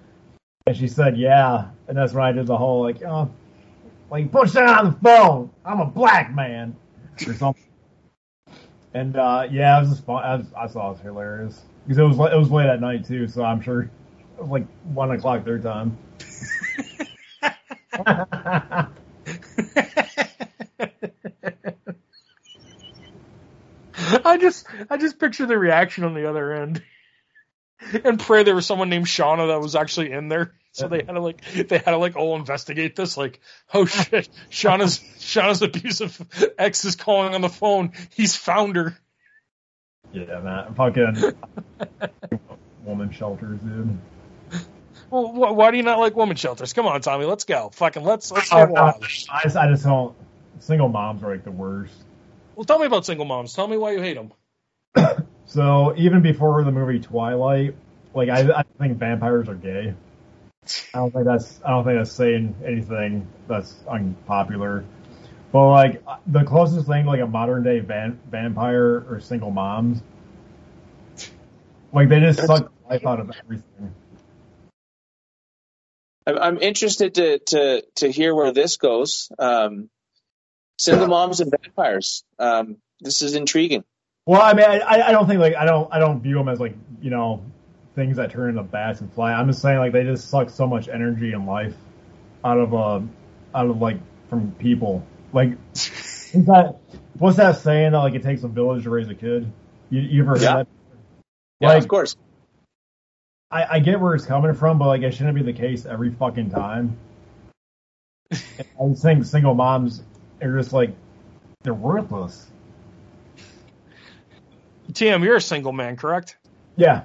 and she said yeah, and that's when I did the whole like, oh, like push that on the phone. I'm a black man or something. And uh, yeah, it was just fun. I, was, I thought it was hilarious because it was li- it was late at night too, so I'm sure it was like one o'clock their time. I just, I just picture the reaction on the other end, and pray there was someone named Shauna that was actually in there, so they had to like, they had to like all investigate this. Like, oh shit, Shauna's, Shauna's abusive ex is calling on the phone. He's found her. yeah, man, fucking woman shelters, dude. Well, wh- why do you not like woman shelters? Come on, Tommy, let's go. Fucking let's let's Oh, no. I just, I just don't. Single moms are like the worst. Well, tell me about single moms. Tell me why you hate them. So even before the movie Twilight, like I, I think vampires are gay. I don't think that's I don't think that's saying anything that's unpopular. But like the closest thing to like a modern day van, vampire or single moms. Like they just suck the life out of everything. I'm, I'm interested to, to to hear where this goes. Um, single moms and vampires. Um, this is intriguing. Well, I mean, I, I don't think like I don't I don't view them as like you know things that turn into bats and fly. I'm just saying like they just suck so much energy and life out of uh out of like from people. Like is that what's that saying that like it takes a village to raise a kid? You, you ever heard Yeah. that? Yeah, Like- of course. I, I get where it's coming from, but like it shouldn't be the case every fucking time. I think single moms are just like they're worthless. TM, you're a single man, correct? Yeah.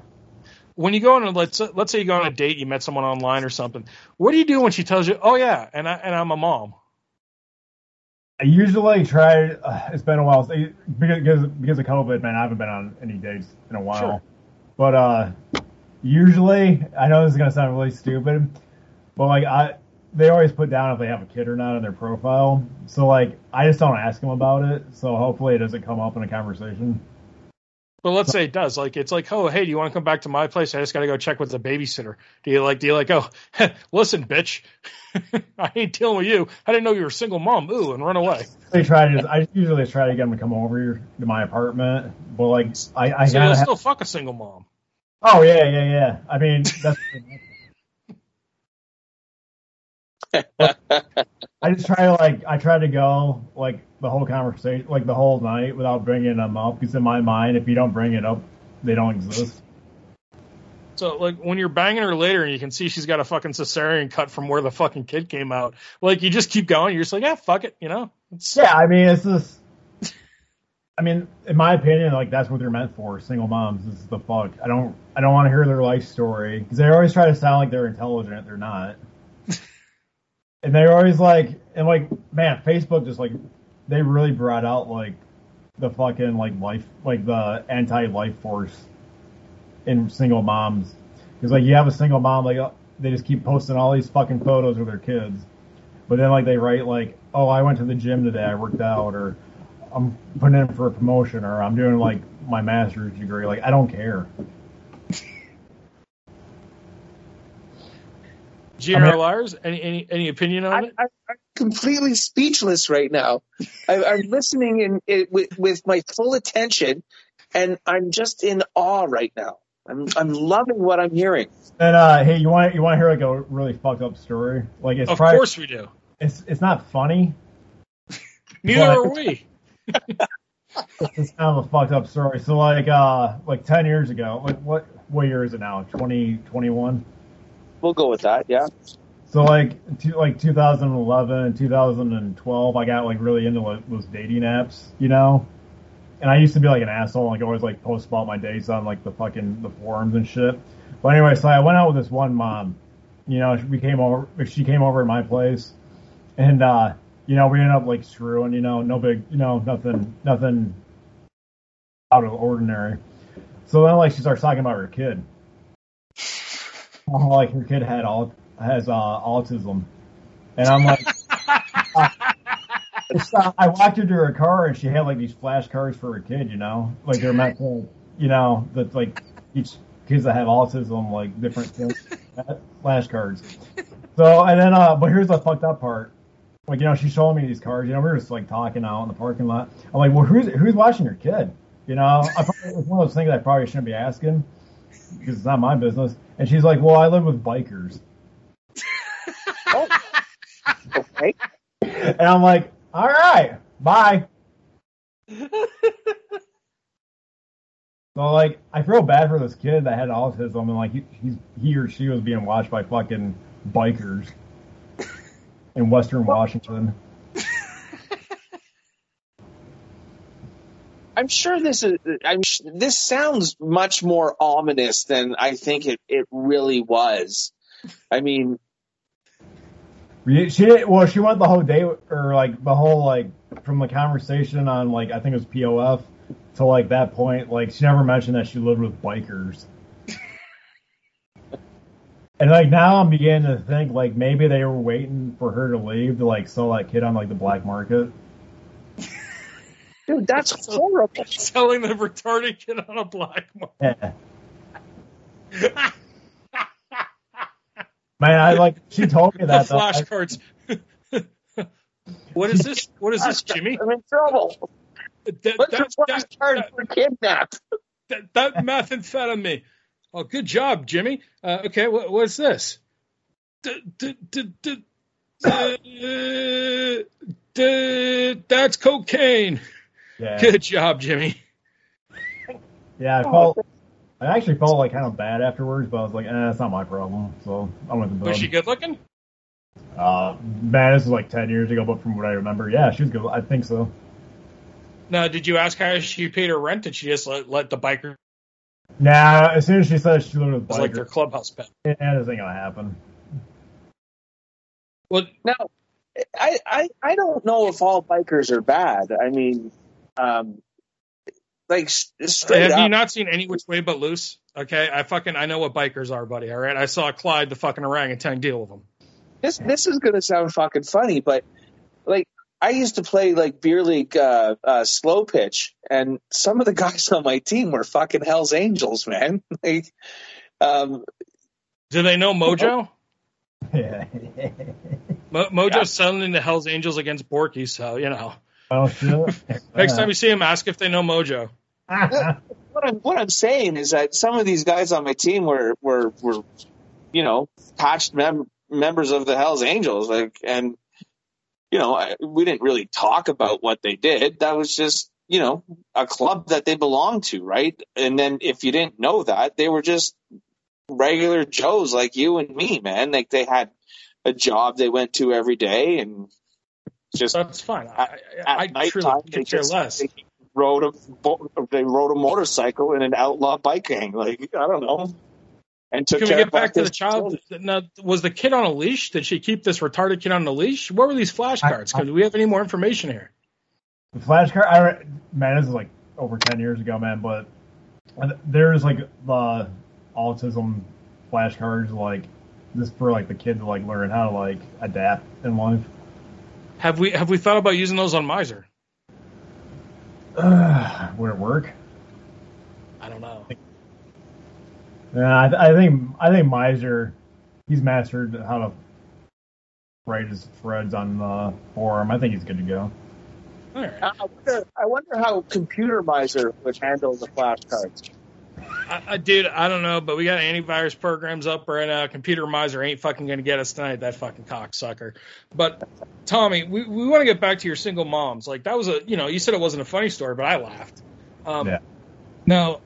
When you go on a let's let's say you go on a date, you met someone online or something. What do you do when she tells you, "Oh yeah, and I and I'm a mom"? I usually try. Uh, it's been a while because because of COVID, man. I haven't been on any dates in a while. Sure. But uh, usually, I know this is gonna sound really stupid, but like I, they always put down if they have a kid or not in their profile. So like, I just don't ask them about it. So hopefully, it doesn't come up in a conversation. But let's say it does. Like it's like, oh hey, do you want to come back to my place? I just got to go check with the babysitter. Do you like? Do you like? Oh, listen, bitch, I ain't dealing with you. I didn't know you were a single mom. Ooh, and run away. They try to. Just, I usually try to get them to come over to my apartment, but like I, I So gotta you'll have, still fuck a single mom. Oh yeah, yeah, yeah. I mean, that's. I just try to like I try to go like the whole conversation, like the whole night, without bringing them up. Because in my mind, if you don't bring it up, they don't exist. So like when you're banging her later and you can see she's got a fucking cesarean cut from where the fucking kid came out, like you just keep going. You're just like, yeah, fuck it, you know. It's, Yeah, I mean, it's just. I mean, in my opinion, like that's what they're meant for. Single moms. This is the fuck. I don't. I don't want to hear their life story because they always try to sound like they're intelligent. They're not. And they're always like, and like, man, Facebook just like, they really brought out like, the fucking like life, like the anti-life force in single moms. Because like you have a single mom, like they just keep posting all these fucking photos of their kids. But then like they write like, oh, I went to the gym today, I worked out, or I'm putting in for a promotion, or I'm doing like my master's degree. Like I don't care. GR I mean- Any any any opinion on I, it? I, I'm completely speechless right now. I, I'm listening in, in with, with my full attention, and I'm just in awe right now. I'm I'm loving what I'm hearing. And uh, hey, you want you want to hear like a really fucked up story? Like it's Of probably course we do. it's it's not funny. Neither are we. It's kind of a fucked up story. So like uh like ten years ago, like what what year is it now? Twenty twenty one. We'll go with that. Yeah. So like to, like 2011, 2012, I got like really into like those dating apps, you know. And I used to be like an asshole, like always like post about my dates on like the fucking the forums and shit. But anyway, so I went out with this one mom. You know, we came over. She came over at my place, and uh, you know we ended up like screwing. You know, no big, you know, nothing, nothing out of ordinary. So then like she starts talking about her kid. Like her kid had all has uh, autism, and I'm like, uh, I walked into her car and she had like these flashcards for her kid, you know, like they're meant to, you know, that like each kids that have autism like different things, flashcards. So and then, uh, but here's the fucked up part. Like you know, she's showing me these cards. You know, we were just like talking out in the parking lot. I'm like, well, who's who's watching your kid? You know, I probably, it's one of those things I probably shouldn't be asking because it's not my business. And she's like, well, I live with bikers. Oh. Okay. And I'm like, all right, bye. so like, I feel bad for this kid that had autism and like he, he's, he or she was being watched by fucking bikers in Western Washington. I'm sure this is. I'm. sh- This sounds much more ominous than I think it, it really was. I mean, She did, well, she went the whole day or like the whole like from the conversation on like I think it was POF to like that point, like she never mentioned that she lived with bikers. and like now I'm beginning to think like maybe they were waiting for her to leave to like sell that kid on like the black market. Dude, that's horrible. Selling the retarded kid on a black market. Yeah. Man, I like she told me that. flashcards. what is this? What is this, Jimmy? I'm in trouble. That, What's your that, that, flashcard that, for kidnap? that, that methamphetamine. Oh, good job, Jimmy. Uh, okay, what, what's this? D- d- d- d- d- d- that's cocaine. Yeah. Good job, Jimmy. Yeah, I felt. I actually felt like kind of bad afterwards, but I was like, eh, it's not my problem. So I went to bed. Was she good looking? Uh, man, this is like ten years ago, but from what I remember, yeah, she was good. I think so. Now, did you ask how she paid her rent? Did she just let, let the biker Nah, as soon as she said she lived with was like their clubhouse pet? yeah, this ain't gonna happen. Well, Now, I, I I don't know if all bikers are bad. I mean, um, like straight have you not seen any which way but loose? Okay, I fucking I know what bikers are, buddy. All right, I saw Clyde the fucking orangutan deal with them. this this is gonna sound fucking funny, but like I used to play like beer league uh, uh, slow pitch, and some of the guys on my team were fucking Hell's Angels, man. Like, um, Do they know Mojo? Yeah. Mo- Mojo's Yeah. selling the Hell's Angels against Borky, so you know. Shit. Next time you see him, ask if they know Mojo. what I'm what I'm saying is that some of these guys on my team were were were you know patched mem- members of the Hell's Angels, like and you know I, we didn't really talk about what they did. That was just you know a club that they belonged to, right? And then if you didn't know that, they were just regular Joes like you and me, man. Like they had a job they went to every day and just That's fine. I, At I, I nighttime, truly they could care just- less. they rode a they rode a motorcycle in an outlaw bike gang. Like I don't know. And took Can we get back to the child? Now, was the kid on a leash? Did she keep this retarded kid on a leash? What were these flashcards? I- Because we have any more information here? The flashcard, I re- man, this is like over ten years ago, man. But there's like the autism flashcards, like this for like the kid to like learn how to like adapt in life. Have we have we thought about using those on Miser? Uh, would it work? I don't know. Yeah, I, I think I think Miser, he's mastered how to write his threads on the forum. I think he's good to go. All right. Uh, I wonder, I wonder how Computer Miser would handle the flashcards. I, I, dude, I don't know, but we got antivirus programs up right now. Computer Miser ain't fucking going to get us tonight, that fucking cocksucker. But Tommy, we, we want to get back to your single moms. Like that was a, you know, you said it wasn't a funny story, but I laughed. Um, Yeah. Now,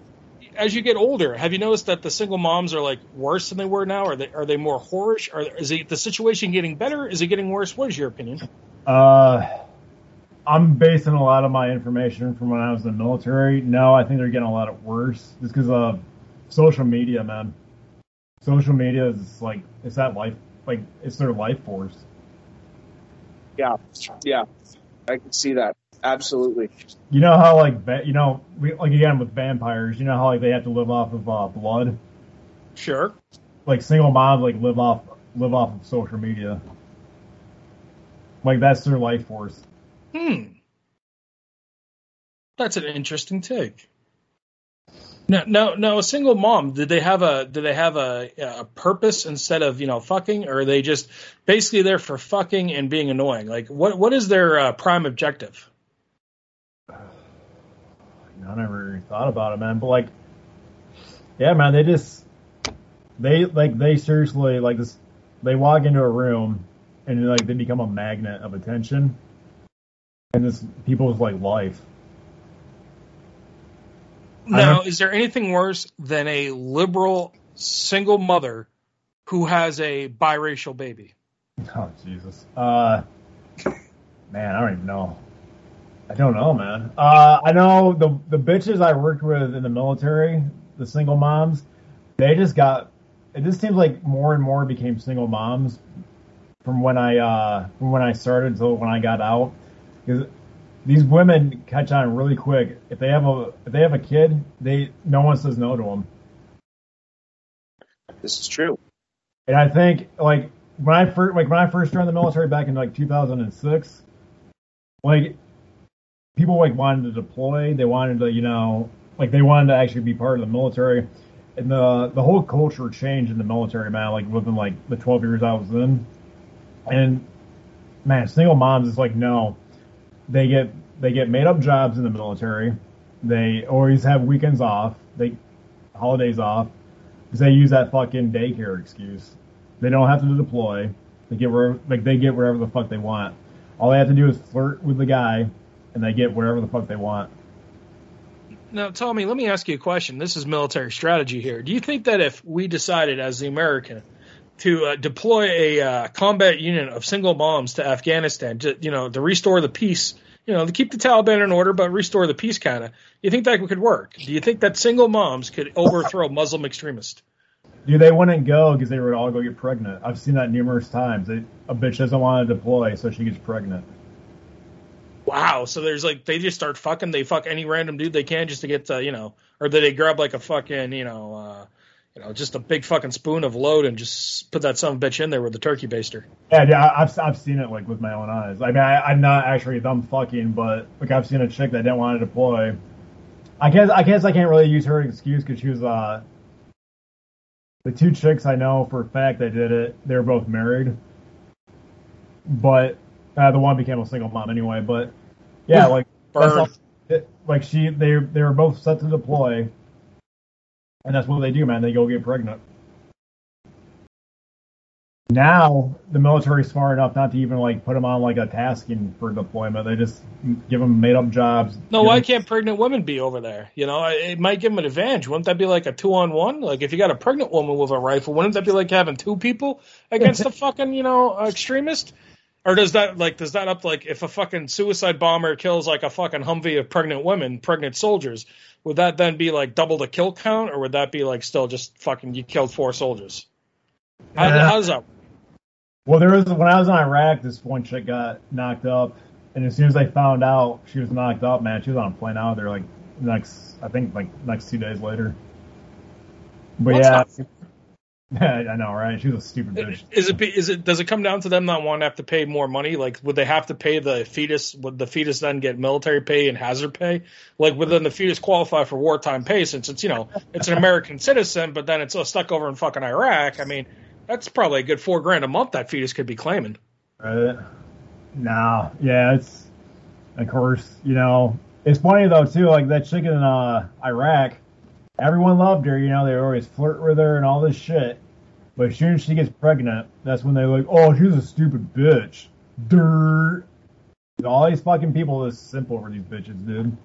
as you get older, have you noticed that the single moms are like worse than they were now? Are they are they more whorish? Are is it, the situation getting better? Is it getting worse? What is your opinion? Uh, I'm basing a lot of my information from when I was in the military. No, I think they're getting a lot worse just because of social media, man. Social media is like it's that life, like it's their life force. Yeah, yeah, I can see that absolutely. You know how like va- you know we, like again with vampires, you know how like they have to live off of uh, blood. Sure. Like single moms like live off live off of social media. Like that's their life force. Hmm. That's an interesting take. No, no, no. A single mom. Did they have a? Did they have a, a purpose instead of you know fucking, or are they just basically there for fucking and being annoying? Like, what what is their uh, prime objective? I never thought about it, man. But like, yeah, man, they just they like they seriously like this. They walk into a room and like they become a magnet of attention, and this people's like life. Now, is there anything worse than a liberal single mother who has a biracial baby? Oh Jesus. Uh, man, I don't even know. I don't know, man. Uh, I know the the bitches I worked with in the military, the single moms, they just got. It just seems like more and more became single moms from when I uh from when I started till when I got out. Because these women catch on really quick. If they have a if they have a kid, they no one says no to them. This is true. And I think like when I first like when I first joined the military back in like 2006, like people like wanted to deploy. They wanted to you know like they wanted to actually be part of the military. And the the whole culture changed in the military, man. Like within like the 12 years I was in, and man, single moms is like no, they get they get made up jobs in the military. They always have weekends off. They holidays off because they use that fucking daycare excuse. They don't have to deploy. They get where like they get wherever the fuck they want. All they have to do is flirt with the guy, and they get wherever the fuck they want. Now, Tommy, let me ask you a question. This is military strategy here. Do you think that if we decided as the American to uh, deploy a uh, combat unit of single moms to Afghanistan, to, you know, to restore the peace, you know, to keep the Taliban in order, but restore the peace, kind of, you think that could work? Do you think that single moms could overthrow Muslim extremists? Dude, they wouldn't go because they would all go get pregnant. I've seen that numerous times. They, a bitch doesn't want to deploy, so she gets pregnant. Wow. So there's like they just start fucking. They fuck any random dude they can just to get to you know, or that they grab like a fucking you know, uh, you know, just a big fucking spoon of load and just put that some bitch in there with the turkey baster. Yeah, yeah, I've I've seen it like with my own eyes. I mean, I, I'm not actually them fucking, but like I've seen a chick that didn't want to deploy. I guess I guess I can't really use her excuse because she was uh the two chicks I know for a fact that did it. They were both married, but uh, the one became a single mom anyway. But yeah, like all, it, like she they they were both set to deploy, and that's what they do, man. They go get pregnant. Now the military's smart enough not to even like put them on like a tasking for deployment. They just give them made up jobs. No, why them- can't pregnant women be over there? You know, it might give them an advantage. Wouldn't that be like a two on one? Like if you got a pregnant woman with a rifle, wouldn't that be like having two people against a fucking you know extremist? Or does that like does that up like if a fucking suicide bomber kills like a fucking Humvee of pregnant women, pregnant soldiers, would that then be like double the kill count, or would that be like still just fucking you killed four soldiers? How, Uh, how does that? Well, there was when I was in Iraq, this one chick got knocked up, and as soon as they found out she was knocked up, man, she was on a plane out there like next, I think like next two days later. But What's yeah, I know, right? She was a stupid bitch. Is it is it does it come down to them not wanting to have to pay more money? Like, would they have to pay the fetus? Would the fetus then get military pay and hazard pay? Like, would then the fetus qualify for wartime pay since it's you know it's an American citizen, but then it's uh, stuck over in fucking Iraq? I mean, that's probably a good four grand a month that fetus could be claiming. Right? No, yeah, it's of course, you know, it's funny though too. Like that chicken in uh, Iraq, everyone loved her. You know, they always flirt with her and all this shit. But as soon as she gets pregnant, that's when they're like, "Oh, she's a stupid bitch." Dirt. All these fucking people are simple for these bitches, dude.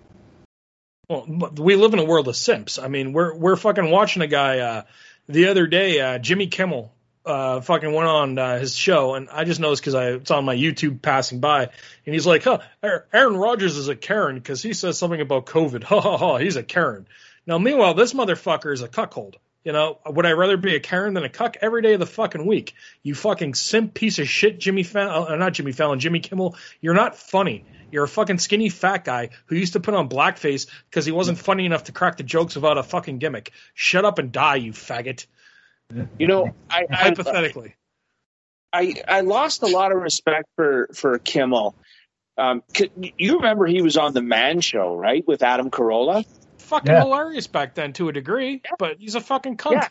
Well, we live in a world of simps. I mean, we're we're fucking watching a guy uh, the other day, uh, Jimmy Kimmel. Uh, fucking went on uh, his show, and I just noticed because I it's on my YouTube passing by, and he's like, "Huh, Aaron Rodgers is a Karen because he says something about COVID." Ha ha ha! He's a Karen. Now, meanwhile, this motherfucker is a cuckold. You know, would I rather be a Karen than a cuck every day of the fucking week? You fucking simp piece of shit, Jimmy Fallon, uh, not Jimmy Fallon, Jimmy Kimmel. You're not funny. You're a fucking skinny fat guy who used to put on blackface because he wasn't funny enough to crack the jokes without a fucking gimmick. Shut up and die, you faggot. You know, I, I Hypothetically. I I lost a lot of respect for for Kimmel. Um, you remember he was on the Man Show, right, with Adam Carolla? Fucking Yeah. hilarious back then to a degree, but he's a fucking cunt. Yeah.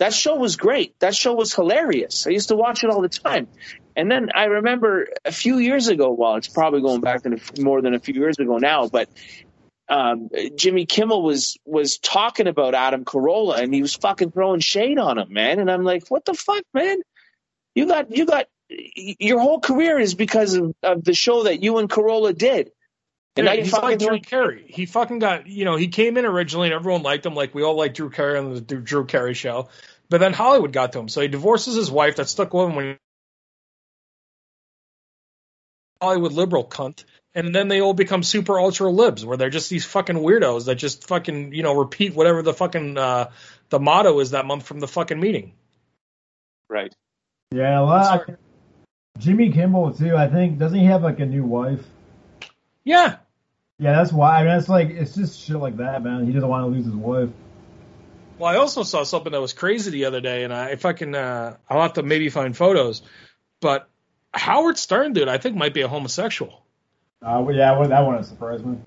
That show was great. That show was hilarious. I used to watch it all the time. And then I remember a few years ago. Well, it's probably going back to more than a few years ago now, but um, Jimmy Kimmel was was talking about Adam Carolla, and he was fucking throwing shade on him, man. And I'm like, what the fuck, man? You got you got your whole career is because of, of the show that you and Carolla did. And Dude, now he's fucking like Drew throwing- Carey. He fucking got, you know, he came in originally and everyone liked him, like we all liked Drew Carey on the Drew Carey show. But then Hollywood got to him, so he divorces his wife that stuck with him when he Hollywood liberal cunt, and then they all become super ultra libs, where they're just these fucking weirdos that just fucking, you know, repeat whatever the fucking uh, the motto is that month from the fucking meeting. right. Yeah, well, Jimmy Kimmel too. I think doesn't he have like a new wife? Yeah. Yeah, that's why. I mean, it's like it's just shit like that, man. He doesn't want to lose his wife. Well, I also saw something that was crazy the other day, and I, if I can, uh, I'll have to maybe find photos. But Howard Stern, dude, I think might be a homosexual. Uh, well, yeah, well, that wouldn't surprise me.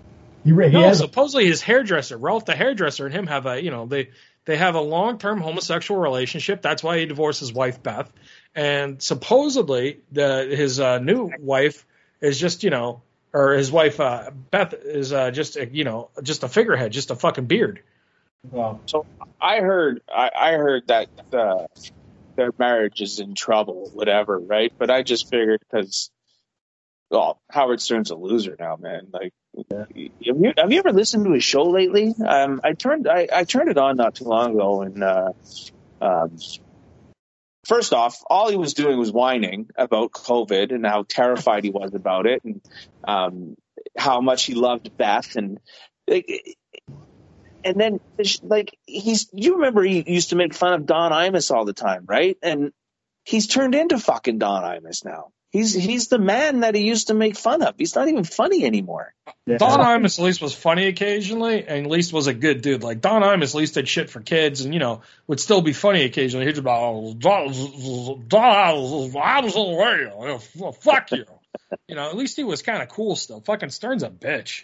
He, he No, has supposedly his hairdresser, Ralph the hairdresser, and him have a, you know, they they have a long term homosexual relationship. That's why he divorced his wife Beth, and supposedly the his uh, new wife is just, you know, or his wife uh, Beth is uh, just, a, you know, just a figurehead, just a fucking beard. well, So I heard I, I heard that uh, their marriage is in trouble, whatever, right? But I just figured because, well, Howard Stern's a loser now, man. Like, have you have you ever listened to his show lately? Um, I turned I, I turned it on not too long ago, and uh, um, first off, all he was doing was whining about COVID and how terrified he was about it, and um, how much he loved Beth, and like, and then like he's you remember he used to make fun of Don Imus all the time, right? And he's turned into fucking Don Imus now. He's he's the man that he used to make fun of. He's not even funny anymore. yeah. Don Imus at least was funny occasionally, and at least was a good dude. Like Don Imus at least did shit for kids, and you know would still be funny occasionally. He'd be like, oh, Don, Don Imus on the radio. Yeah, Fuck you. You know, at least he was kind of cool still. Fucking Stern's a bitch.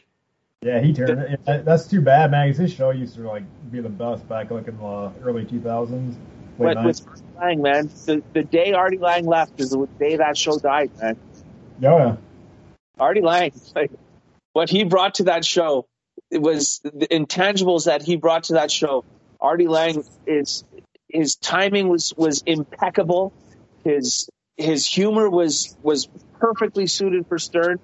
Yeah, he turned it. That's too bad, man. 'cause his show used to like be the best back like in the early 2000s. Late But with 90s. Artie Lange, man, the, the day Artie Lange left is the day that show died, man. Yeah. Artie Lange, like what he brought to that show, it was the intangibles that he brought to that show. Artie Lange is his timing was was impeccable. His his humor was was perfectly suited for Stern.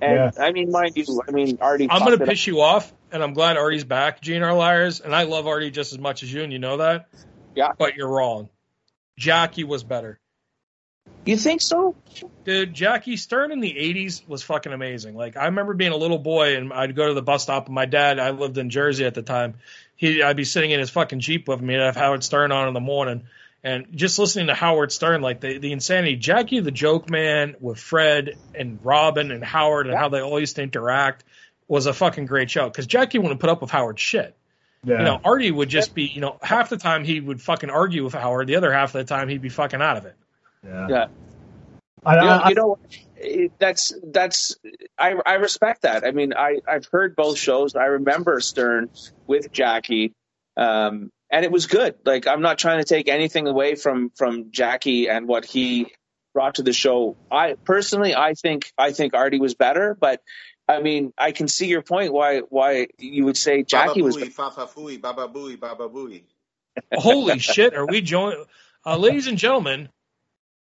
And I mean, mind you, I mean Artie. I'm gonna it piss you off, and I'm glad Artie's back, GNR Liars, and I love Artie just as much as you, and you know that. Yeah. But you're wrong. Jackie was better. You think so? Dude, Jackie Stern in the 80s was fucking amazing. Like, I remember being a little boy and I'd go to the bus stop and my dad, I lived in Jersey at the time. He, I'd be sitting in his fucking Jeep with me and I'd have Howard Stern on in the morning and just listening to Howard Stern, like the, the insanity. Jackie the Joke Man with Fred and Robin and Howard and how they all used to interact was a fucking great show because Jackie wouldn't put up with Howard's shit. Yeah. You know, Artie would just be, you know, half the time he would fucking argue with Howard, the other half of the time he'd be fucking out of it. yeah. Yeah. I, You know, I, you know it- that's that's I I respect that. I mean, I I've heard both shows. I remember Stern with Jackie, um, and it was good. Like I'm not trying to take anything away from from Jackie and what he brought to the show. I personally, I think I think Artie was better, but I mean, I can see your point. Why why you would say Jackie was Baba Booey, Fa Fa Fooey, Baba Booey, Baba Booey. Holy shit, are we join uh, ladies and gentlemen,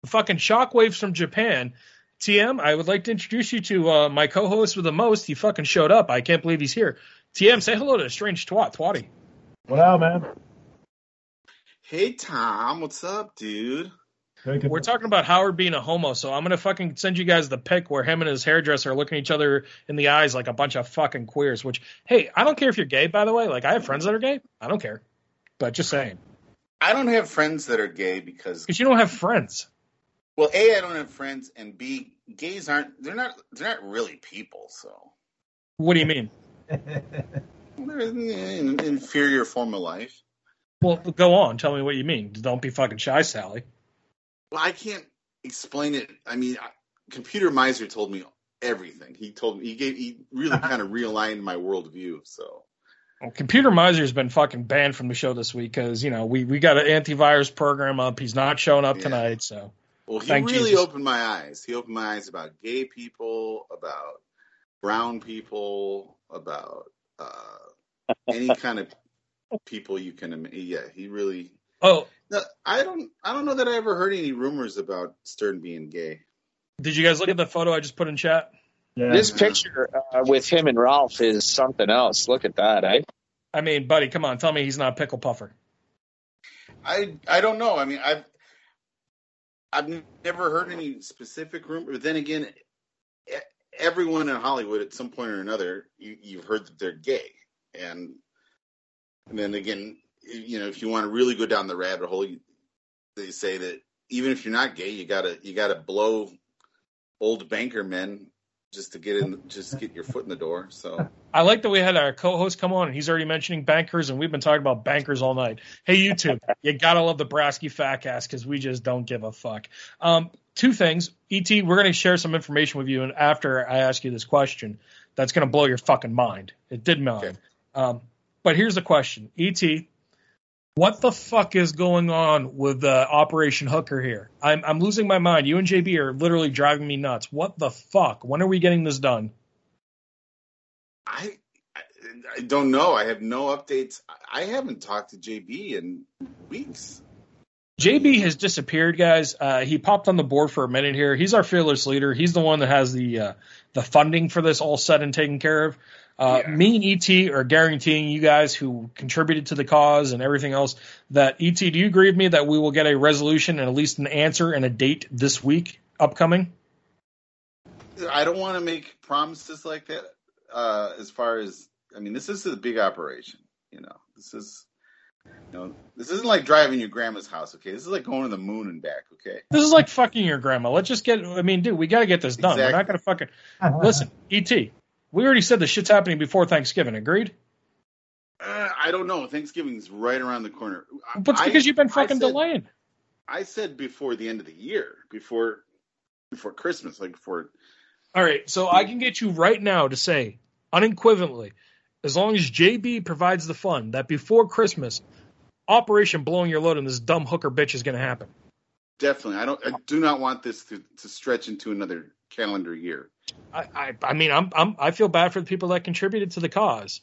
fucking shockwaves from Japan. TM, I would like to introduce you to uh, my co-host with the most. He fucking showed up. I can't believe he's here. TM, say hello to a strange twat, Twatty. what up, man? Hey Tom, what's up, dude? Good, good. We're talking about Howard being a homo, so I'm gonna fucking send you guys the pic where him and his hairdresser are looking each other in the eyes like a bunch of fucking queers. Which, hey, I don't care if you're gay, by the way. Like I have friends that are gay. I don't care, but just saying, I don't have friends that are gay because, because you don't have friends. well, a I don't have friends, and b gays aren't they're not they're not really people, so What do you mean? they're an inferior form of life. Well, go on. Tell me what you mean. Don't be fucking shy, Sally. Well, I can't explain it. I mean, I- Computer Miser told me everything. He told me he gave he really kind of realigned my worldview. So Well, Computer Miser's been fucking banned from the show this week because you know we we got an antivirus program up. He's not showing up Yeah. tonight, so Well, he Thank really Jesus. opened my eyes. He opened my eyes about gay people, about brown people, about uh, any kind of people you can. Yeah, he really. oh, No, I don't. I don't know that I ever heard any rumors about Stern being gay. did you guys look at the photo I just put in chat? yeah. this picture uh, with him and Ralph is something else. Look at that, eh? I mean, buddy, come on, tell me he's not a pickle puffer. I I don't know. I mean, I've I've never heard any specific rumor. But then again, e- everyone in Hollywood at some point or another, you, you've heard that they're gay, and and then again, you know, if you want to really go down the rabbit hole, you, they say that even if you're not gay, you gotta you gotta blow old banker men just to get in, just get your foot in the door. So I like that we had our co-host come on, and he's already mentioning bankers, and we've been talking about bankers all night. Hey, YouTube, you gotta love the Brasky Fatcast because we just don't give a fuck. Um, two things, Et, we're gonna share some information with you, and after I ask you this question, that's gonna blow your fucking mind. It did mine. Okay. Um, but here's the question, Et, what the fuck is going on with uh, Operation Hooker here? I'm I'm losing my mind. You and JB are literally driving me nuts. What the fuck? When are we getting this done? I, I don't know. I have no updates. I haven't talked to JB in weeks. JB has disappeared, guys. Uh, he popped on the board for a minute here. He's our fearless leader. He's the one that has the uh, the funding for this all set and taken care of. Uh, Yeah. Me and ET are guaranteeing you guys who contributed to the cause and everything else that ET. Do you agree with me that we will get a resolution and at least an answer and a date this week upcoming? I don't want to make promises like that. Uh, as far as I mean, this is a big operation. You know, this is you know, this isn't like driving your grandma's house. Okay, this is like going to the moon and back. Okay, This is like fucking your grandma. Let's just get. I mean, dude, we got to get this done. We're not gonna fucking listen. ET. We already said the shit's happening before Thanksgiving. Agreed. uh, I don't know. Thanksgiving's right around the corner. But it's I- because you've been I fucking said- delaying. I said before the end of the year, before before Christmas, like before. All right, so I can get you right now to say unequivocally, as long as JB provides the fund, that before Christmas, Operation Blowing Your Load and this dumb hooker bitch is going to happen. Definitely, I don't. I do not want this to, to stretch into another calendar year. I, I, I mean, I'm, I'm, I feel bad for the people that contributed to the cause,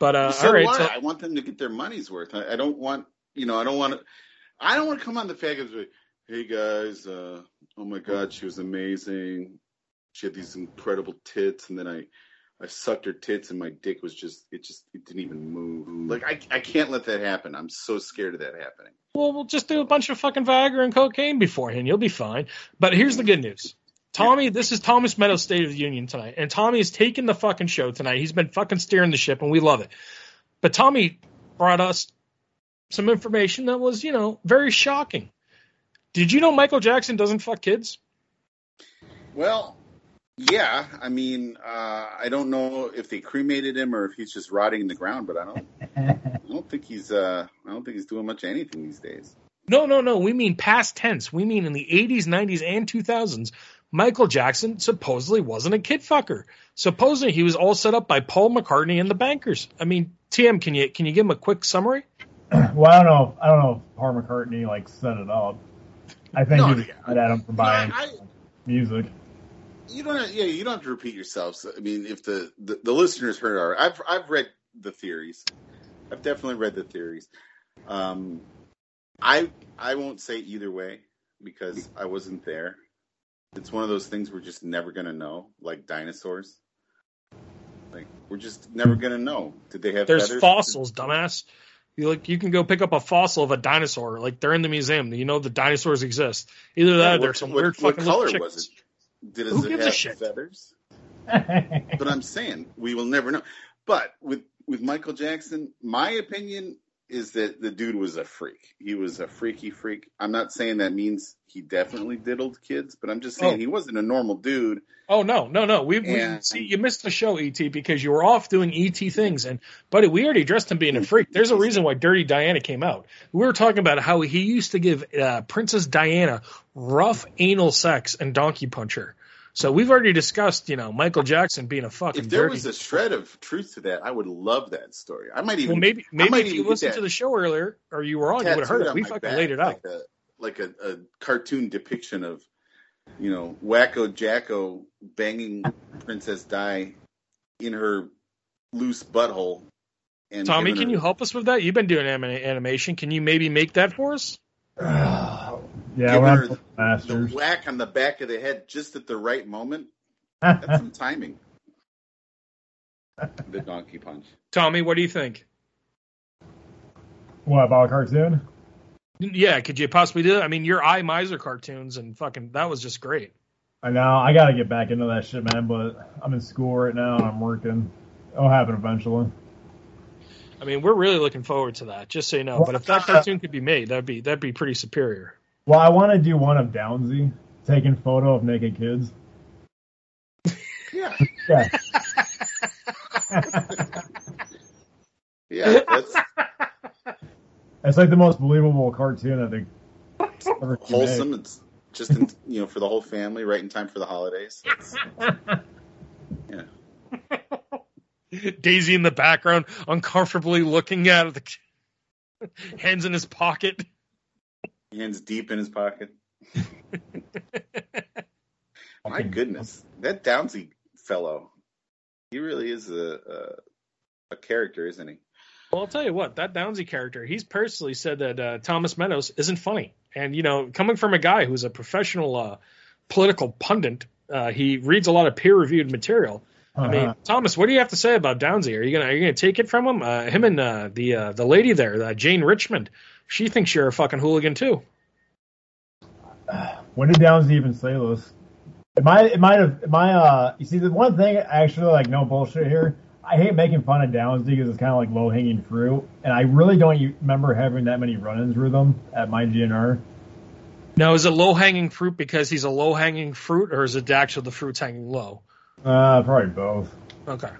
but uh, so all right, I. so I want them to get their money's worth. I, I don't want, you know, I don't want to. I don't want to come on the faggots with, "Hey guys, uh, oh my God, she was amazing. She had these incredible tits, and then I, I sucked her tits, and my dick was just, it just, it didn't even move. Like I, I can't let that happen. I'm so scared of that happening. well, we'll just do a bunch of fucking Viagra and cocaine beforehand. You'll be fine. But here's the good news. Tommy, this is Thomas Meadows' State of the Union tonight, and Tommy is taking the fucking show tonight. He's been fucking steering the ship, and we love it. But Tommy brought us some information that was, you know, very shocking. Did you know Michael Jackson doesn't fuck kids? Well, yeah. I mean, uh, I don't know if they cremated him or if he's just rotting in the ground, but I don't. I don't think he's. Uh, I don't think he's doing much of anything these days. No, no, no. We mean past tense. We mean in the 80s, 90s, and 2000s. Michael Jackson supposedly wasn't a kid fucker. Supposedly he was all set up by Paul McCartney and the bankers. I mean, TM, can you can you give him a quick summary? Well, I don't know. If, I don't know if Paul McCartney like set it up. I think No, he was yeah. at him for buying I- music. You don't. Have, yeah, you don't have to repeat yourself. I mean, if the, the the listeners heard our, I've I've read the theories. I've definitely read the theories. Um, I I won't say either way because I wasn't there. It's one of those things we're just never gonna know, like dinosaurs. Like we're just never gonna know. Did they have feathers? There's feathers? fossils, dumbass. You like you can go pick up a fossil of a dinosaur. Like they're in the museum. You know the dinosaurs exist. Either that Yeah, or there's some what, weird what fucking color was it? Did Who it gives a have shit? feathers? but I'm saying we will never know. But with with Michael Jackson, my opinion is that the dude was a freak. He was a freaky freak. I'm not saying that means he definitely diddled kids, but I'm just saying Oh. he wasn't a normal dude. Oh no, no, no. We, we see you missed the show, ET, because you were off doing ET things. And buddy, we already addressed him being a freak. There's a reason why Dirty Diana came out. We were talking about how he used to give uh, Princess Diana rough anal sex and donkey puncher. So we've already discussed, you know, Michael Jackson being a fucking If there dirty. was a shred of truth to that, I would love that story. I might even well, maybe maybe might if you listened to the show earlier or you were on, you would have heard it. We my fucking back, laid it out. like a like a, a cartoon depiction of you know Wacko Jacko banging Princess Di in her loose butthole. And Tommy, can her- you help us with that? You've been doing anima- animation. Can you maybe make that for us? yeah, Give we're her on the Masters. whack on the back of the head just at the right moment? That's some timing. The donkey punch. Tommy, what do you think? what about a cartoon? Yeah, could you possibly do that? I mean, your I Miser cartoons and fucking that was just great. I know I gotta get back into that shit, man. But I'm in school right now and I'm working. It'll happen eventually. I mean, we're really looking forward to that. Just so you know. But if that cartoon could be made, that'd be that'd be pretty superior. Well, I want to do one of Downsy taking photo of naked kids. Yeah, Yeah. yeah. That's It's like the most believable cartoon I think. ever been made. wholesome. It's just in, you know for the whole family, right in time for the holidays. It's- yeah. Daisy in the background, uncomfortably looking at the hands in his pocket. Hands deep in his pocket. My goodness, that Downsy fellow, he really is a, a a character, isn't he? Well, I'll tell you what, that Downsy character, he's personally said that uh, Thomas Meadows isn't funny. And, you know, coming from a guy who's a professional uh, political pundit, uh, he reads a lot of peer reviewed material. I mean, Uh-huh. Thomas, what do you have to say about Downsy? Are you gonna are you gonna take it from him? Uh, him and uh, the uh, the lady there, uh, Jane Richmond, she thinks you're a fucking hooligan too. when did Downs even say this? It might, it might have, it might, uh, you see, the one thing, actually, like, no bullshit here, I hate making fun of Downs because it's kind of like low hanging fruit, and I really don't remember having that many run ins with him at my GNR. Now, is it low hanging fruit because he's a low hanging fruit, or is it actually the fruit's hanging low? Uh, probably both. Okay.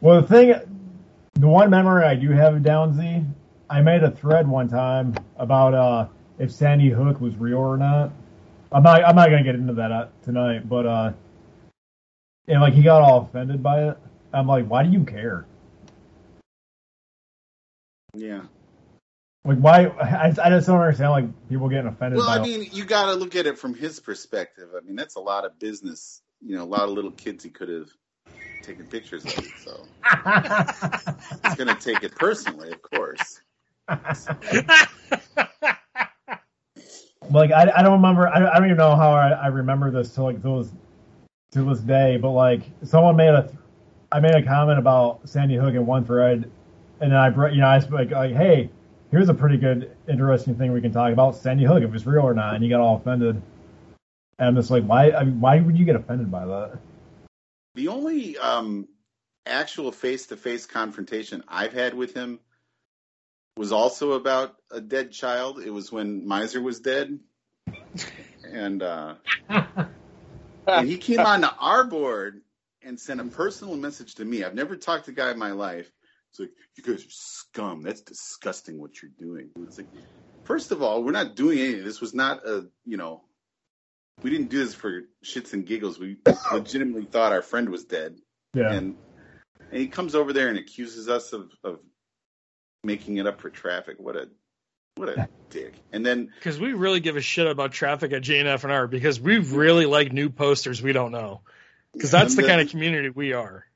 Well, the thing, the one memory I do have of Downsy, I made a thread one time about uh, if Sandy Hook was real or not. I'm not, I'm not gonna get into that uh, tonight, but uh, and like he got all offended by it. I'm like, why do you care? Yeah. Like, why? I, I just don't understand like people getting offended. Well, I mean, you got to look at it from his perspective. I mean, that's a lot of business. You know, a lot of little kids he could have taken pictures of. So he's going to take it personally, of course. Like I, I don't remember. I, I don't even know how I, I remember this to like those to this day. But like someone made a, I made a comment about Sandy Hook in one thread, and then I brought you know I was like, like hey, here's a pretty good interesting thing we can talk about Sandy Hook if it's real or not, and he got all offended. And I'm just like, why? I mean, why would you get offended by that? The only um, actual face-to-face confrontation I've had with him was also about a dead child. It was when Miser was dead, and uh, and he came on to our board and sent a personal message to me. I've never talked to a guy in my life. It's like, you guys are scum. That's disgusting what you're doing. It's like, first of all, we're not doing anything. This was not a, you know, we didn't do this for shits and giggles. We legitimately thought our friend was dead. Yeah. And, and he comes over there and accuses us of, of making it up for traffic. What a, what a dick. And then Because we really give a shit about traffic at JNFNR because we really like new posters we don't know. Because that's the And kind of community we are.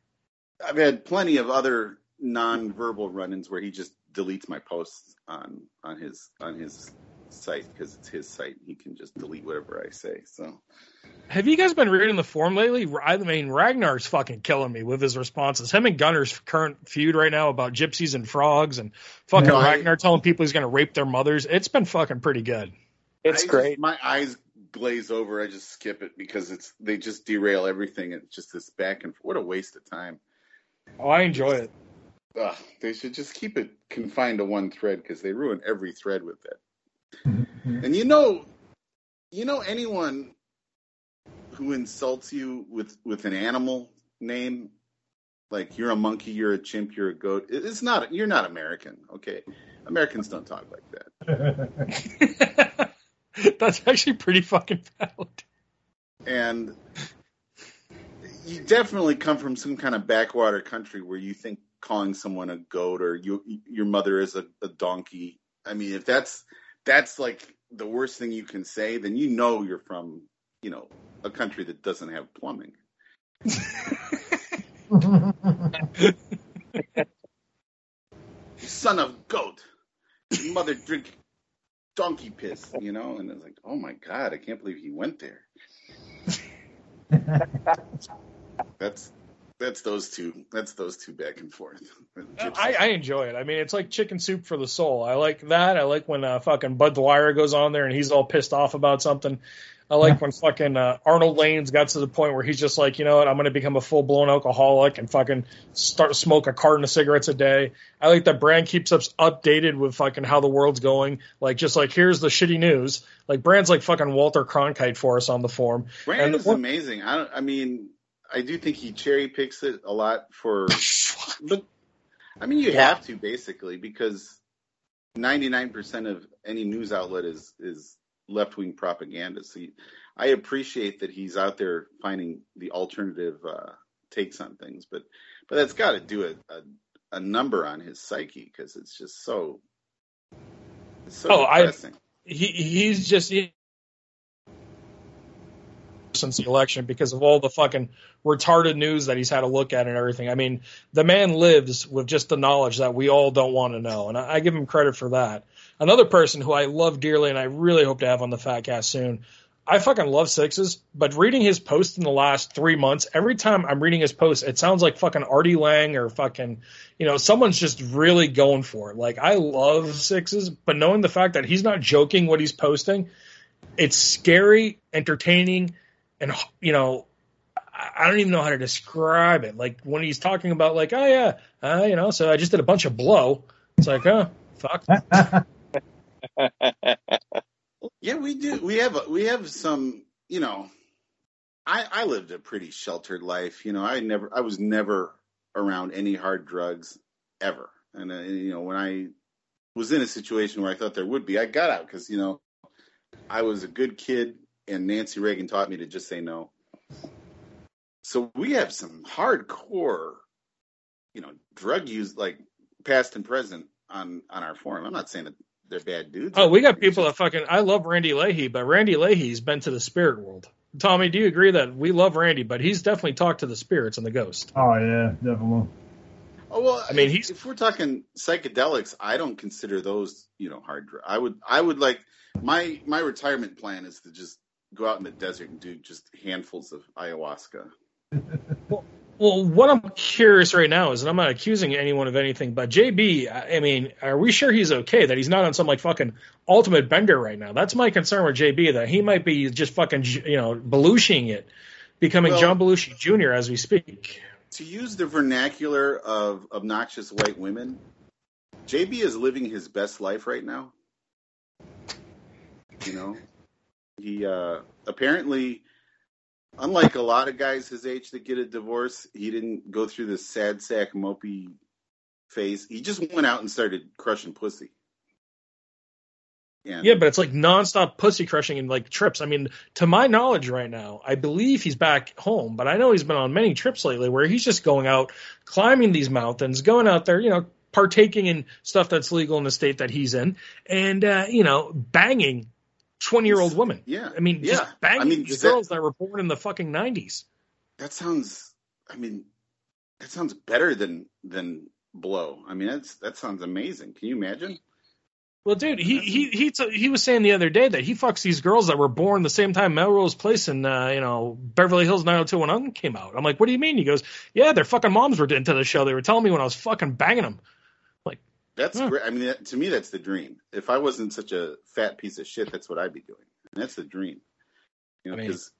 I've had plenty of other non-verbal run-ins where he just deletes my posts on on his on his site because it's his site. He can just delete whatever I say. So Have you guys been reading the forum lately? I mean, Ragnar's fucking killing me with his responses. Him and Gunner's current feud right now about gypsies and frogs and fucking No, I- Ragnar telling people he's going to rape their mothers. It's been fucking pretty good. It's I great. Just, my eyes glaze over. I just skip it because it's they just derail everything. It's just this back and forth. what a waste of time. Oh, I enjoy it. Ugh, they should just keep it confined to one thread because they ruin every thread with that. Mm-hmm. And you know, you know anyone who insults you with with an animal name, like you're a monkey, you're a chimp, you're a goat. It's not. You're not American, okay? Americans don't talk like that. That's actually pretty fucking valid. And you definitely come from some kind of backwater country where you think calling someone a goat or you, your mother is a, a donkey. I mean, if that's that's like the worst thing you can say, then you know you're from you know a country that doesn't have plumbing. Son of goat, mother drink donkey piss, you know, and it's like, oh my god, I can't believe he went there. That's that's those two. That's those two back and forth. I, I enjoy it. I mean, it's like chicken soup for the soul. I like that. I like when uh, fucking Bud Dwyer goes on there and he's all pissed off about something. I like when fucking uh, Arnold Lanes got to the point where he's just like, you know what, I'm going to become a full blown alcoholic and fucking start smoke a carton of cigarettes a day. I like that Brand keeps us updated with fucking how the world's going. Like, just like, here's the shitty news. Like, Brand's like fucking Walter Cronkite for us on the forum. Brand And is amazing. I don't, I mean, I do think he cherry picks it a lot for, but I mean, you have to basically because 99% of any news outlet is is left wing propaganda. So he, I appreciate that he's out there finding the alternative uh, takes on things, but but that's got to do a, a, a number on his psyche because it's just so. It's so Oh, I- depressing. he he's just he, since the election because of all the fucking retarded news that he's had to look at and everything. I mean, the man lives with just the knowledge that we all don't want to know, and I, I give him credit for that. Another person who I love dearly and I really hope to have on the Fatcast soon. I fucking love sixes, but reading his post in the last three months, every time I'm reading his post, it sounds like fucking Artie Lange or fucking, you know, someone's just really going for it. Like I love sixes, but knowing the fact that he's not joking what he's posting, it's scary, entertaining, and you know, I I don't even know how to describe it. Like when he's talking about like, oh yeah, uh, you know, so I just did a bunch of blow. It's like, oh fuck. Yeah, we do. We have a, we have some. You know, I I lived a pretty sheltered life. You know, I never I was never around any hard drugs ever. And uh, you know, when I was in a situation where I thought there would be, I got out because you know I was a good kid, and Nancy Reagan taught me to just say no. So we have some hardcore, you know, drug use like past and present on on our forum. I'm not saying that they're bad dudes. Oh, we got people just- that fucking. I love Randy Leahy, but Randy Leahy's been to the spirit world. Tommy, do you agree that we love Randy, but he's definitely talked to the spirits and the ghost? oh yeah, definitely. Oh well, I mean, if- he's- if we're talking psychedelics, I don't consider those, you know, hard. dr- I would, I would like my my retirement plan is to just go out in the desert and do just handfuls of ayahuasca. Well, what I'm curious right now is, and I'm not accusing anyone of anything, but JB, I I mean, are we sure he's okay? That he's not on some like fucking ultimate bender right now? That's my concern with JB. That he might be just fucking, you know, Belushiing it, becoming Well- John Belushi Jr. as we speak. To use the vernacular of obnoxious white women, JB is living his best life right now. You know, he uh, apparently, unlike a lot of guys his age that get a divorce, he didn't go through this sad sack mopey phase. He just went out and started crushing pussy. And Yeah, but it's like nonstop pussy crushing and like trips. I mean, to my knowledge right now, I believe he's back home, but I know he's been on many trips lately where he's just going out, climbing these mountains, going out there, you know, partaking in stuff that's legal in the state that he's in, and uh, you know, banging twenty year old woman. yeah, I mean, yeah. just banging I mean, these that- girls that were born in the fucking nineties. that sounds i mean that sounds better than than blow i mean that's that sounds amazing can you imagine Well, dude, he he he t- he was saying the other day that he fucks these girls that were born the same time Melrose Place and uh, you know Beverly Hills 90210 came out. I'm like, what do you mean? He goes, yeah, their fucking moms were into the show. They were telling me when I was fucking banging them. That's Yeah. great i mean that, to me that's the dream if i wasn't such a fat piece of shit that's what i'd be doing and that's the dream you know I mean- because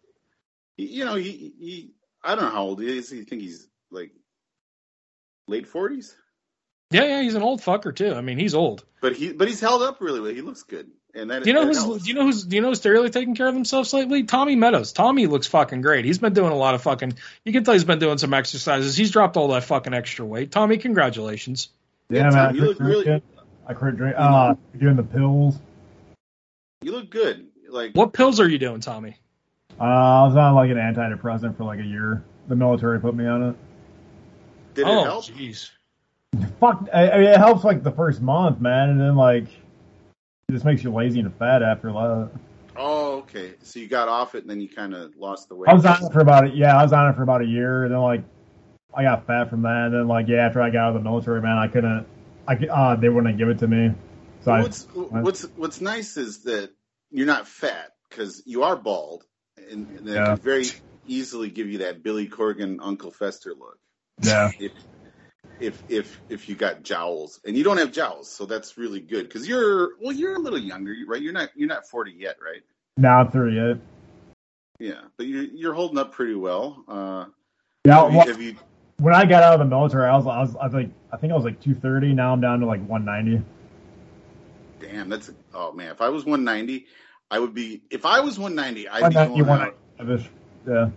you know he, he i don't know how old he is you think he's like late 40s Yeah, yeah, he's an old fucker too. I mean, he's old. but he but he's held up really well he looks good and that Do you know who's helps. do you know who's do you know who's really taking care of themselves lately? Tommy Meadows. Tommy looks fucking great. He's been doing a lot of fucking. You can tell he's been doing some exercises. He's dropped all that fucking extra weight. Tommy, congratulations. Yeah, Yeah, man. I you quit look really- drinking. I quit drink. Uh, doing the pills. you look good like What pills are you doing, Tommy? Uh, I was on like an antidepressant for like a year. The military put me on it. did it oh, help jeez. Fuck, I, I mean, it helps like the first month, man, and then like it just makes you lazy and fat after that. Oh, okay. So you got off it, and then you kind of lost the weight. I was on it for about a, yeah, I was on it for about a year, and then like I got fat from that, and then like yeah, after I got out of the military, man, I couldn't, I uh, they wouldn't give it to me. So I, what's what's what's nice is that you're not fat because you are bald, and, and Yeah. very easily give you that Billy Corgan Uncle Fester look. yeah, If if if if you got jowls, and you don't have jowls, so that's really good because you're well, you're a little younger, right? You're not you're not 40 yet, right? now I'm 38. Yeah, but you're you're holding up pretty well. Uh, Yeah, have you- well, have you- when I got out of the military, I was, I was, I was like, I think I was like 230. Now I'm down to like 190. damn, that's oh man. If I was 190, I would be. If I was 190, I'd be going out. 190. Yeah,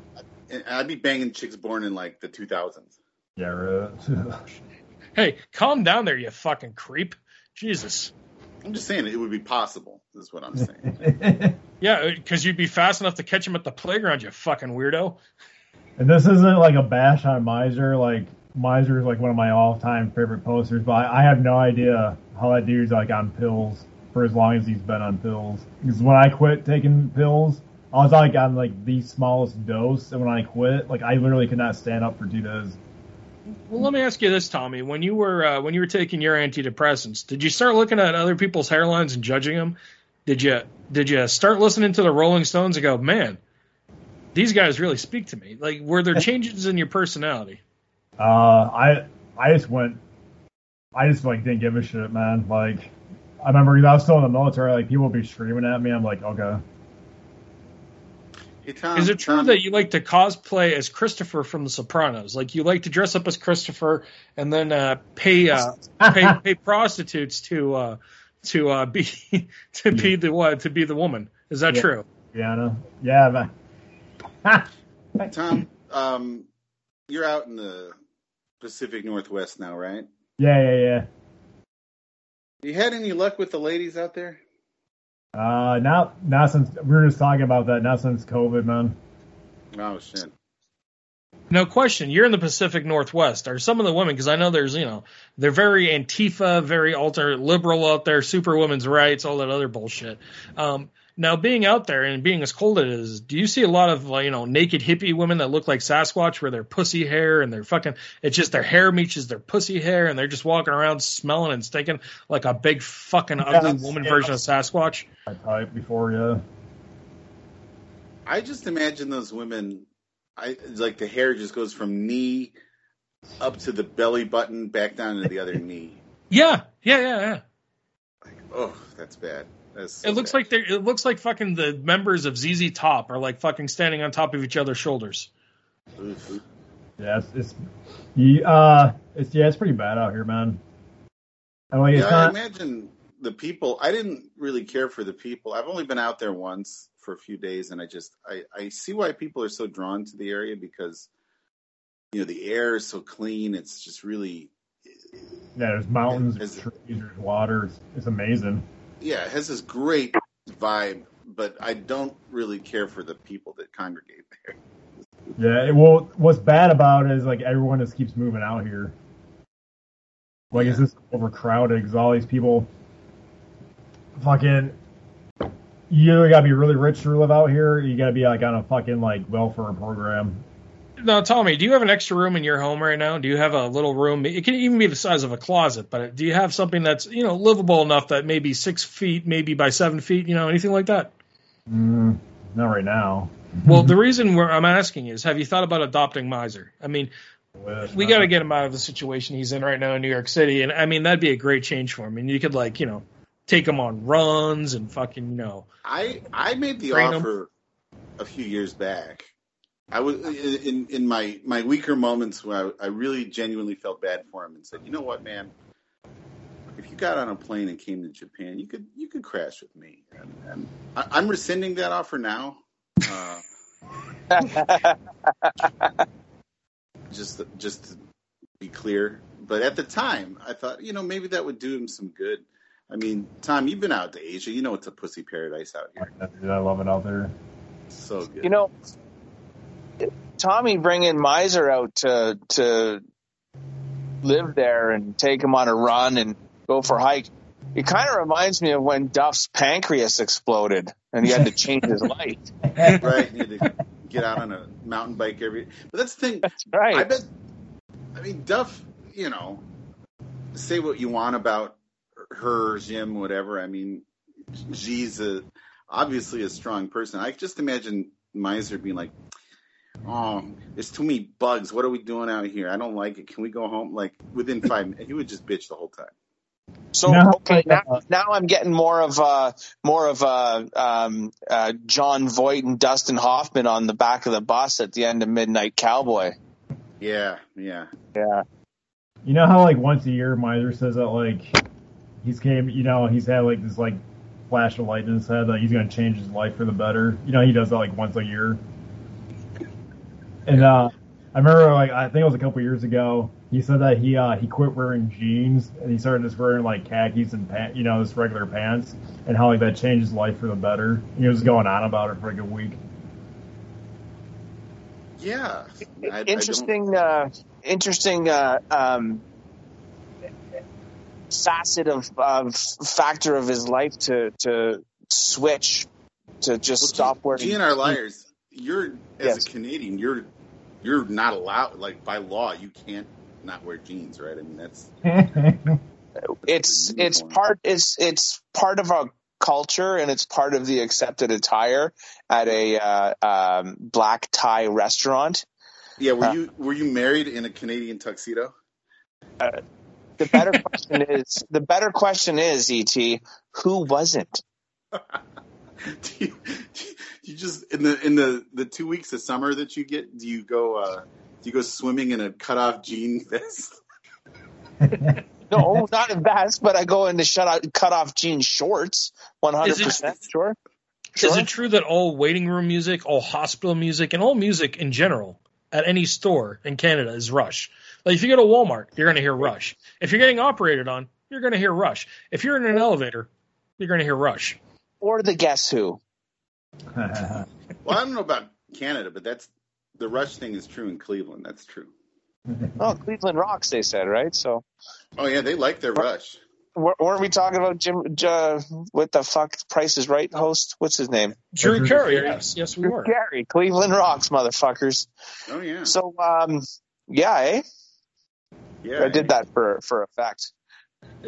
I'd be banging chicks born in like the 2000s. Yeah, right. Hey, calm down there, you fucking creep. Jesus. I'm just saying it would be possible. Is what I'm saying. Yeah, because you'd be fast enough to catch him at the playground, you fucking weirdo. And this isn't like a bash on Miser. Like Miser is like one of my all-time favorite posters, but I, I have no idea how that dude's like on pills for as long as he's been on pills. Because when I quit taking pills, I was like on like the smallest dose, and when I quit, like I literally could not stand up for two days. Well, let me ask you this, Tommy. When you were uh, when you were taking your antidepressants, did you start looking at other people's hairlines and judging them? Did you did you start listening to the Rolling Stones and go, man, these guys really speak to me? Like, were there changes in your personality? Uh, I I just went, I just like didn't give a shit, man. Like I remember 'cause I was still in the military, like people would be screaming at me. I'm like, okay. Hey, Tom, Is it true Tom, that you like to cosplay as Christopher from The Sopranos? Like you like to dress up as Christopher and then uh, pay uh, pay pay prostitutes to uh, to uh, be to be the what to be the woman? Is that Yeah. true? Brianna. Yeah, man. Tom, um, you're out in the Pacific Northwest now, right? Yeah, yeah, yeah. You had any luck with the ladies out there? Uh, not not since we were just talking about that. Not since COVID, man. Oh shit. No question. You're in the Pacific Northwest. Are some of the women? Because I know there's, you know, they're very Antifa, very alternate liberal out there, super women's rights, all that other bullshit. Um, now, being out there and being as cold as it is, do you see a lot of, you know, naked hippie women that look like Sasquatch, where their pussy hair and their fucking, it's just their hair meets their pussy hair, and they're just walking around smelling and stinking like a big fucking ugly Yes, woman yes. version of Sasquatch? I typed before, yeah. I just imagine those women. I like the hair just goes from knee up to the belly button, back down to the other knee. Yeah, yeah, yeah, yeah. Oh, that's bad. That's so It looks bad. like they're, it looks like fucking the members of ZZ Top are like fucking standing on top of each other's shoulders. Oof. Yeah, it's, it's you, uh, it's yeah, it's pretty bad out here, man. And like, it's Yeah, I not. imagine the people. I didn't really care for the people. I've only been out there once for a few days, and I just I, I see why people are so drawn to the area because you know the air is so clean. It's just really Yeah, there's mountains, there's trees, there's water. It's, it's amazing. Yeah, it has this great vibe. But I don't really care for the people that congregate there. Yeah, it, well, what's bad about it is like everyone just keeps moving out here. Like it's Yeah. just overcrowded because all these people, fucking, you either gotta be really rich to live out here. Or you gotta be like on a fucking like welfare program. Now, Tommy, do you have an extra room in your home right now? Do you have a little room? It can even be the size of a closet, but do you have something that's you know livable enough that maybe six feet, maybe by seven feet, you know, anything like that? Mm, not right now. Well, the reason where I'm asking is, have you thought about adopting Miser? I mean, Wish, we got to get him out of the situation he's in right now in New York City, and I mean that'd be a great change for him. And you could like you know take him on runs and fucking you know I I made the Train 'em. offer a few years back. I was in in my my weaker moments where I, I really genuinely felt bad for him and said, you know what, man, if you got on a plane and came to Japan, you could you could crash with me. And, and I, I'm rescinding that offer now. Uh, just just to be clear, but at the time, I thought you know maybe that would do him some good. I mean, Tom, you've been out to Asia. You know it's a pussy paradise out here. I love it out there. So good. You know, Tommy bringing Miser out to to live there and take him on a run and go for a hike. It kind of reminds me of when Duff's pancreas exploded and he had to change his life. right? he had to get out on a mountain bike every. But that's the thing. That's I bet. I mean, Duff. You know, say what you want about her, Jim, whatever. I mean, she's a obviously a strong person. I just imagine Miser being like, "Oh, there's too many bugs. What are we doing out here? I don't like it. Can we go home?" Like within five minutes, he would just bitch the whole time. So No, okay, now, now I'm getting more of uh more of uh, um, uh, Jon Voight and Dustin Hoffman on the back of the bus at the end of Midnight Cowboy. Yeah, yeah. Yeah. You know how like once a year Miser says that like he's came, you know, he's had like this like flash of light in his head that he's gonna change his life for the better. You know, he does that like once a year. And uh, I remember, like, I think it was a couple years ago. He said that he uh, he quit wearing jeans and he started just wearing like khakis and pants, you know, just regular pants, and how like that changed his life for the better. And he was going on about it for like a week. Yeah. I- I interesting, uh, interesting uh, um, facet of, of factor of his life to to switch to just Well, stop wearing. GNR liars. You're as Yes. a Canadian, you're you're not allowed. Like by law, you can't not wear jeans, right? I mean, that's It's it's uniform. part it's it's part of our culture and it's part of the accepted attire at a uh, um, black tie restaurant. yeah. Were Uh, you were you married in a Canadian tuxedo? The better question is the better question is et who wasn't do you, do you just in the in the the two weeks of summer that you get? Do you go uh do you go swimming in a cut off jean vest? no not in vest but I go into shut out cut off jean shorts one hundred percent sure. Is it true that all waiting room music, all hospital music, and all music in general at any store in Canada is Rush? Like if you go to Walmart, you're going to hear Rush. If you're getting operated on, you're going to hear Rush. If you're in an elevator, you're going to hear Rush. or the guess who Well, I don't know about Canada, but that's the rush thing is true in Cleveland. That's true. oh Cleveland rocks they said right so Oh yeah, they like their rush. Wer- weren't we talking about Jim uh, what the fuck Price is Right host what's his name Drew Drew Carey, Carey. yes, yes, we were. Gary Cleveland rocks motherfuckers Oh yeah, so um yeah eh yeah. I did that for for a fact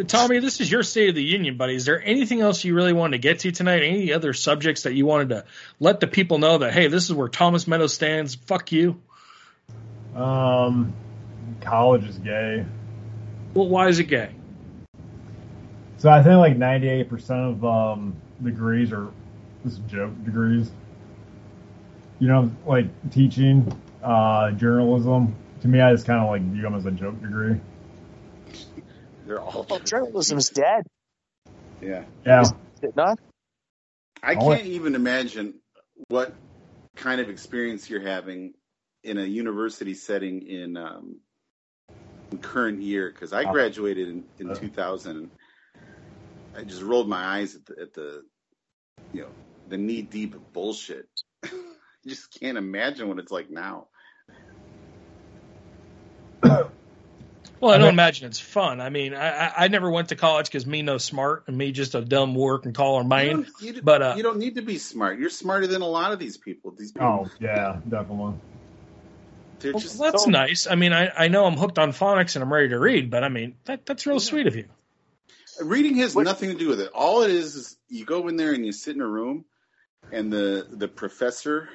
Tommy, this is your State of the Union, buddy. Is there anything else you really wanted to get to tonight? Any other subjects that you wanted to let the people know that hey, this is where Thomas Meadows stands? Fuck you. um, college is gay. Well, why is it gay? So I think like 98% of um, degrees are just joke degrees. You know, like teaching, uh, journalism. To me, I just kind of like view them as a joke degree. They're all well journalism's dead Yeah, Yeah. is it not I can't even imagine what kind of experience you're having in a university setting in um, in current year because I graduated in, in Uh. 2000. I just rolled my eyes at the, at the you know the knee deep bullshit. I just can't imagine what it's like now. Well, I I don't mean- imagine it's fun. I mean, I, I, I never went to college because me no smart and me just a dumb work and call or You mind. you, But uh, you don't need to be smart. You're smarter than a lot of these people. These people, Oh, yeah, definitely. well, that's so- nice. I mean, I, I know I'm hooked on phonics and I'm ready to read, but I mean, that that's real sweet of you. Reading has What- nothing to do with it. All it is is you go in there and you sit in a room, and the the professor,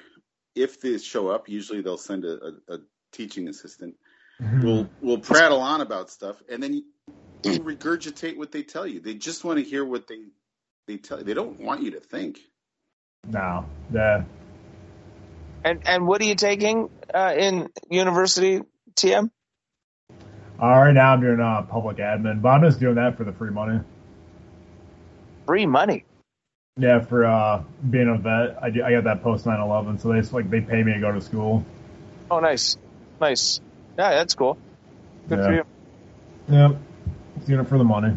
if they show up, usually they'll send a, a, a teaching assistant. Will will prattle on about stuff, and then you, you regurgitate what they tell you. They just want to hear what they they tell you. They don't want you to think. No, yeah. and and what are you taking uh, in university TM Uh, right now I'm doing uh, public admin, but I'm just doing that for the free money. free money Yeah, for uh, being a vet, I, do, I got that post 9/11, so they just, like they pay me to go to school. oh nice nice yeah that's cool good for you Yep, doing it for the money.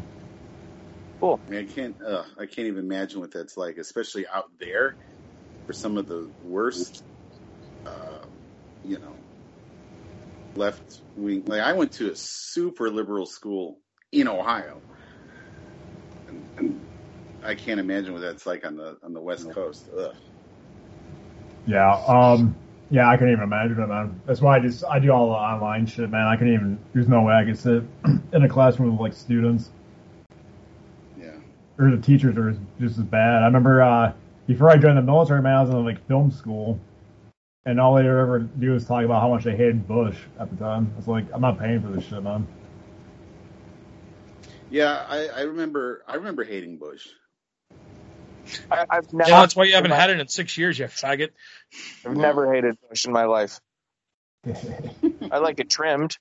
Cool. I, mean, I can't uh, I can't even imagine what that's like, especially out there for some of the worst, uh, you know, left wing. Like I went to a super liberal school in Ohio, and, and I can't imagine what that's like on the on the West Coast. Ugh. Yeah, um, yeah, I couldn't even imagine it, man. That's why I just I do all the online shit, man. I couldn't even. There's no way I could sit in a classroom with like students Yeah, or the teachers are just as bad. I remember uh, before I joined the military, man, I was in like film school, and all they would ever do is talk about how much they hated Bush at the time. It's like I'm not paying for this shit, man. yeah. I, I remember I remember hating Bush. I, I've never Yeah, that's why you haven't had it in six years, you faggot. I've never hated Bush in my life I like it trimmed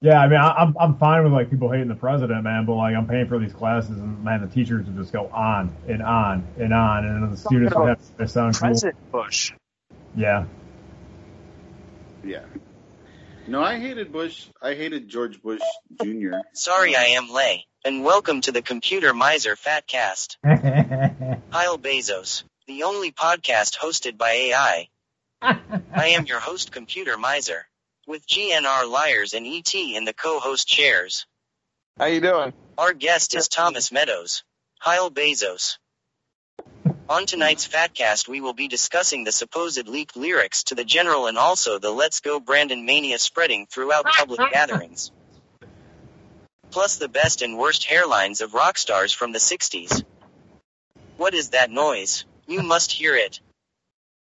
Yeah, I mean, I, I'm I'm fine with like people hating the president, man, but like I'm paying for these classes, and man, the teachers would just go on and on and on, and then the students would have to sound cool. President Bush Yeah, Yeah. No, I hated Bush. I hated George Bush Jr. Sorry I am lay, and welcome to the Computer Miser Fatcast. Kyle Bezos, the only podcast hosted by AI. I am your host, Computer Miser, with GNR Liars and ET in the co-host chairs. How you doing? Our guest is Thomas Meadows, Kyle Bezos. On tonight's Fatcast, we will be discussing the supposed leaked lyrics to the general and also the Let's Go Brandon mania spreading throughout public gatherings. Plus the best and worst hairlines of rock stars from the 60s. What is that noise? You must hear it.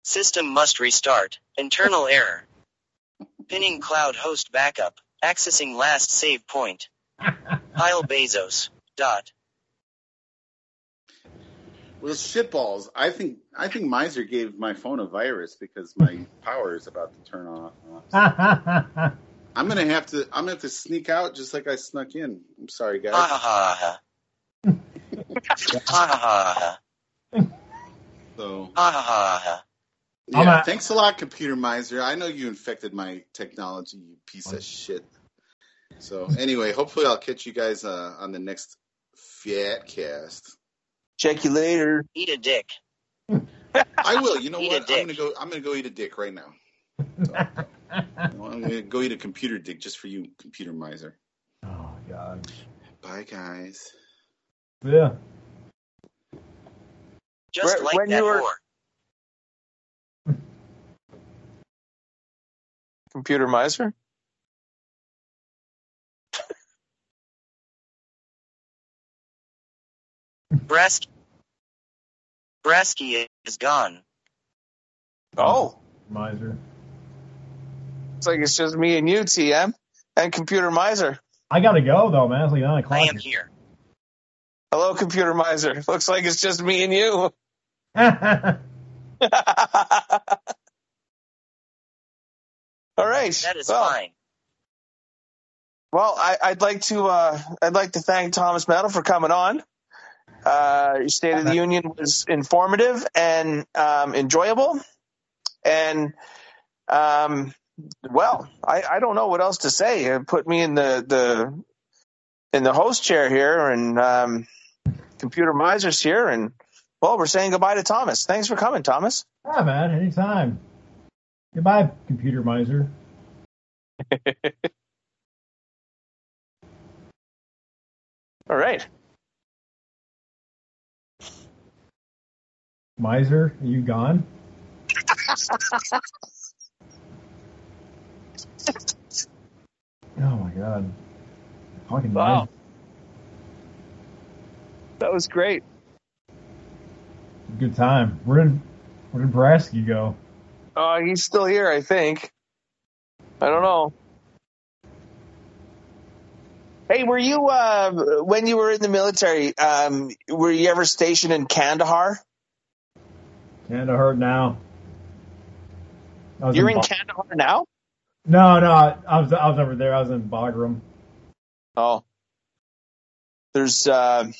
System must restart. Internal error. Pinning cloud host backup. Accessing last save point. Kyle Bezos. Dot. Well, shitballs. I think I think Miser gave my phone a virus because my power is about to turn off. I'm gonna have to. I'm gonna have to sneak out just like I snuck in. I'm sorry, guys. Ha ha ha ha. Ha ha ha ha. So Ha ha ha ha. yeah, a- thanks a lot, Computer Miser. I know you infected my technology, you piece of shit. So anyway, hopefully I'll catch you guys uh, on the next Fatcast. Check you later. Eat a dick. I will. You know Eat what? I'm gonna go. I'm gonna go eat a dick right now. So, I'm gonna go eat a computer dick just for you, Computer Miser. oh god. Bye, guys. Yeah. Just When- like when that you were- whore. Computer miser. Brasky. Brasky is gone. Oh, Miser. It's like it's just me and you, TM, and Computer Miser. I gotta go though, man. It's like nine o'clock. I am here. Hello, Computer Miser. Looks like it's just me and you. All right. That is well, fine. Well, I, I'd like to uh, I'd like to thank Thomas Meadow for coming on. Uh, your State of the Union was informative and um, enjoyable, and um, well, I, I don't know what else to say. It put me in the, the in the host chair here, and um, Computer Miser's here, and well, we're saying goodbye to Thomas. Thanks for coming, Thomas. yeah, man. Anytime. Goodbye, computer miser. All right. Miser, are you gone? oh my god. Fucking Wow. That was great. Good time. Where did where did Brasky go? Uh, he's still here, I think. I don't know. Hey, were you uh, when you were in the military? Um, were you ever stationed in Kandahar? Kinda hurt now. You're in Ba- Kandahar now. No, no, I I was I was over there. I was in Bagram. Oh, there's uh,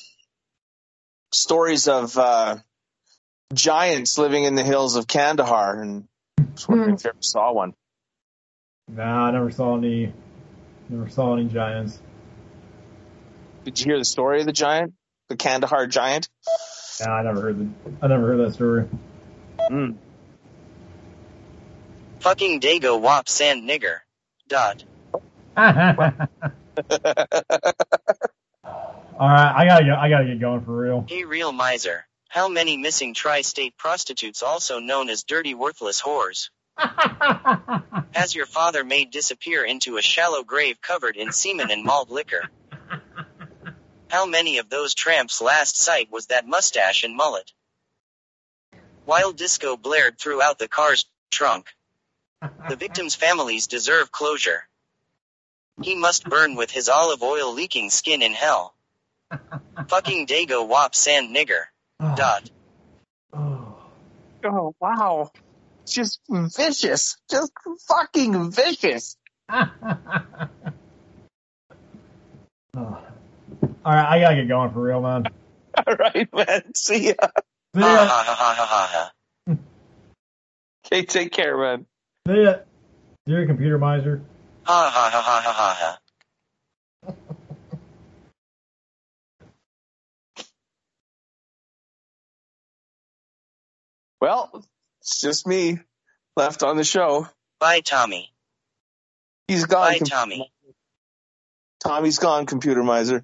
stories of uh, giants living in the hills of Kandahar, and I was wondering if you ever saw one. Nah, I never saw any never saw any giants. Did you hear the story of the giant, the Kandahar giant? Nah, I never heard the I never heard that story. Mm. Fucking Dago Wop Sand Nigger. Dot. All right, I gotta get I gotta get going for real. Hey real miser. How many missing tri-state prostitutes also known as dirty worthless whores? Has your father made disappear into a shallow grave covered in semen and malt liquor? How many of those tramps' last sight was that mustache and mullet? While disco blared throughout the car's trunk. The victims' families deserve closure. He must burn with his olive oil leaking skin in hell. Fucking Dago Wop Sand Nigger. Dot. Oh. Oh wow, just vicious, just fucking vicious. Oh. All right, I gotta get going for real, man. All right, man. See ya. See. Okay, take care, man. See ya. You're a computer miser. Ha ha ha ha ha ha ha. Well, it's just me left on the show. Bye, Tommy. He's gone. Bye, com- Tommy. Tommy's gone, computer miser.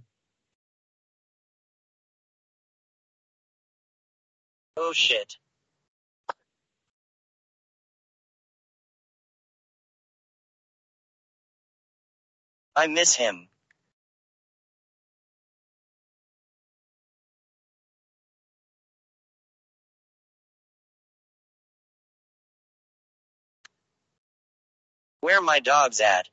Oh shit. I miss him. Where my dogs at?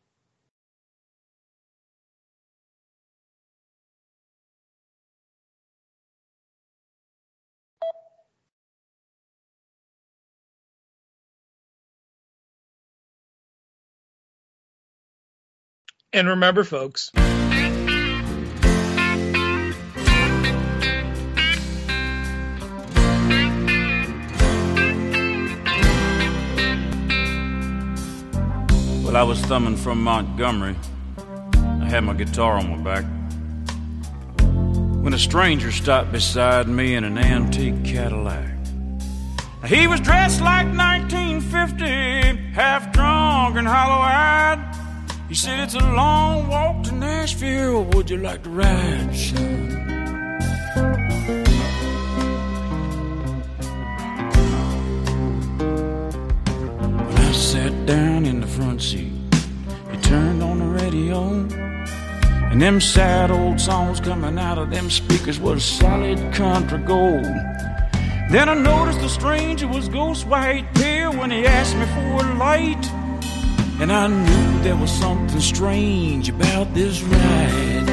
And remember, folks, Well, I was thumbing from Montgomery. I had my guitar on my back. When a stranger stopped beside me in an antique Cadillac. He was dressed like 1950, half drunk and hollow eyed. He said, It's a long walk to Nashville. Would you like to ride, son? When I sat down in the front seat, he turned on the radio. And them sad old songs coming out of them speakers was solid country gold. Then I noticed the stranger was ghost white pale when he asked me for a light. And I knew there was something strange about this ride.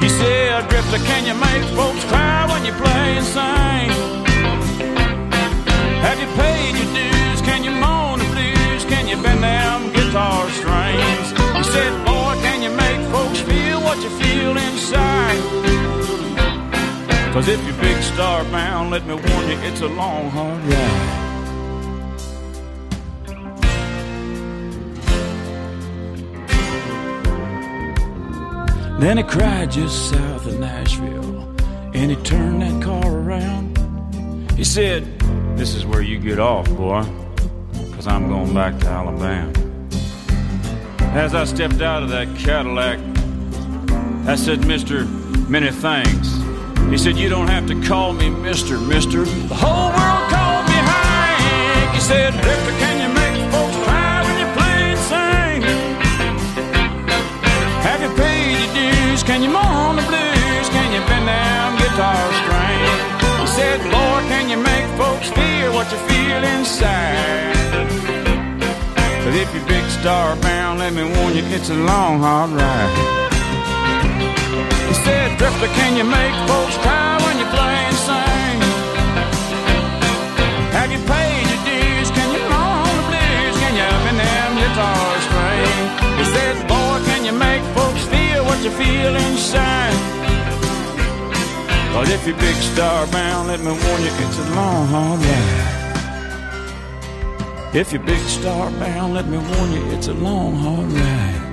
He said, Drifter, can you make folks cry when you play and sing? Have you paid your dues? Can you moan the blues? Can you bend them guitar strings? He said, Boy, can you make folks feel what you feel inside? Cause if you're big star bound, let me warn you, it's a long, hard ride. Then he cried just south of Nashville, and he turned that car around. He said, This is where you get off, boy, cause I'm going back to Alabama. As I stepped out of that Cadillac, I said, Mister, many thanks. He said, You don't have to call me Mister, Mister. The whole world called me Hank. He said, Drifter, can dues? Can you moan the blues? Can you bend down guitar strings? He said, Lord, can you make folks feel what you feel inside? But if you're big star bound, let me warn you, it's a long, hard ride. He said, Drifter, can you make folks cry when you play and sing? Have you paid your dues? Can you moan the blues? Can you bend them guitar strings? He said, you feel inside? Cause if you're big star bound, let me warn you, it's a long, hard ride. If you're big star bound, let me warn you, it's a long, hard ride.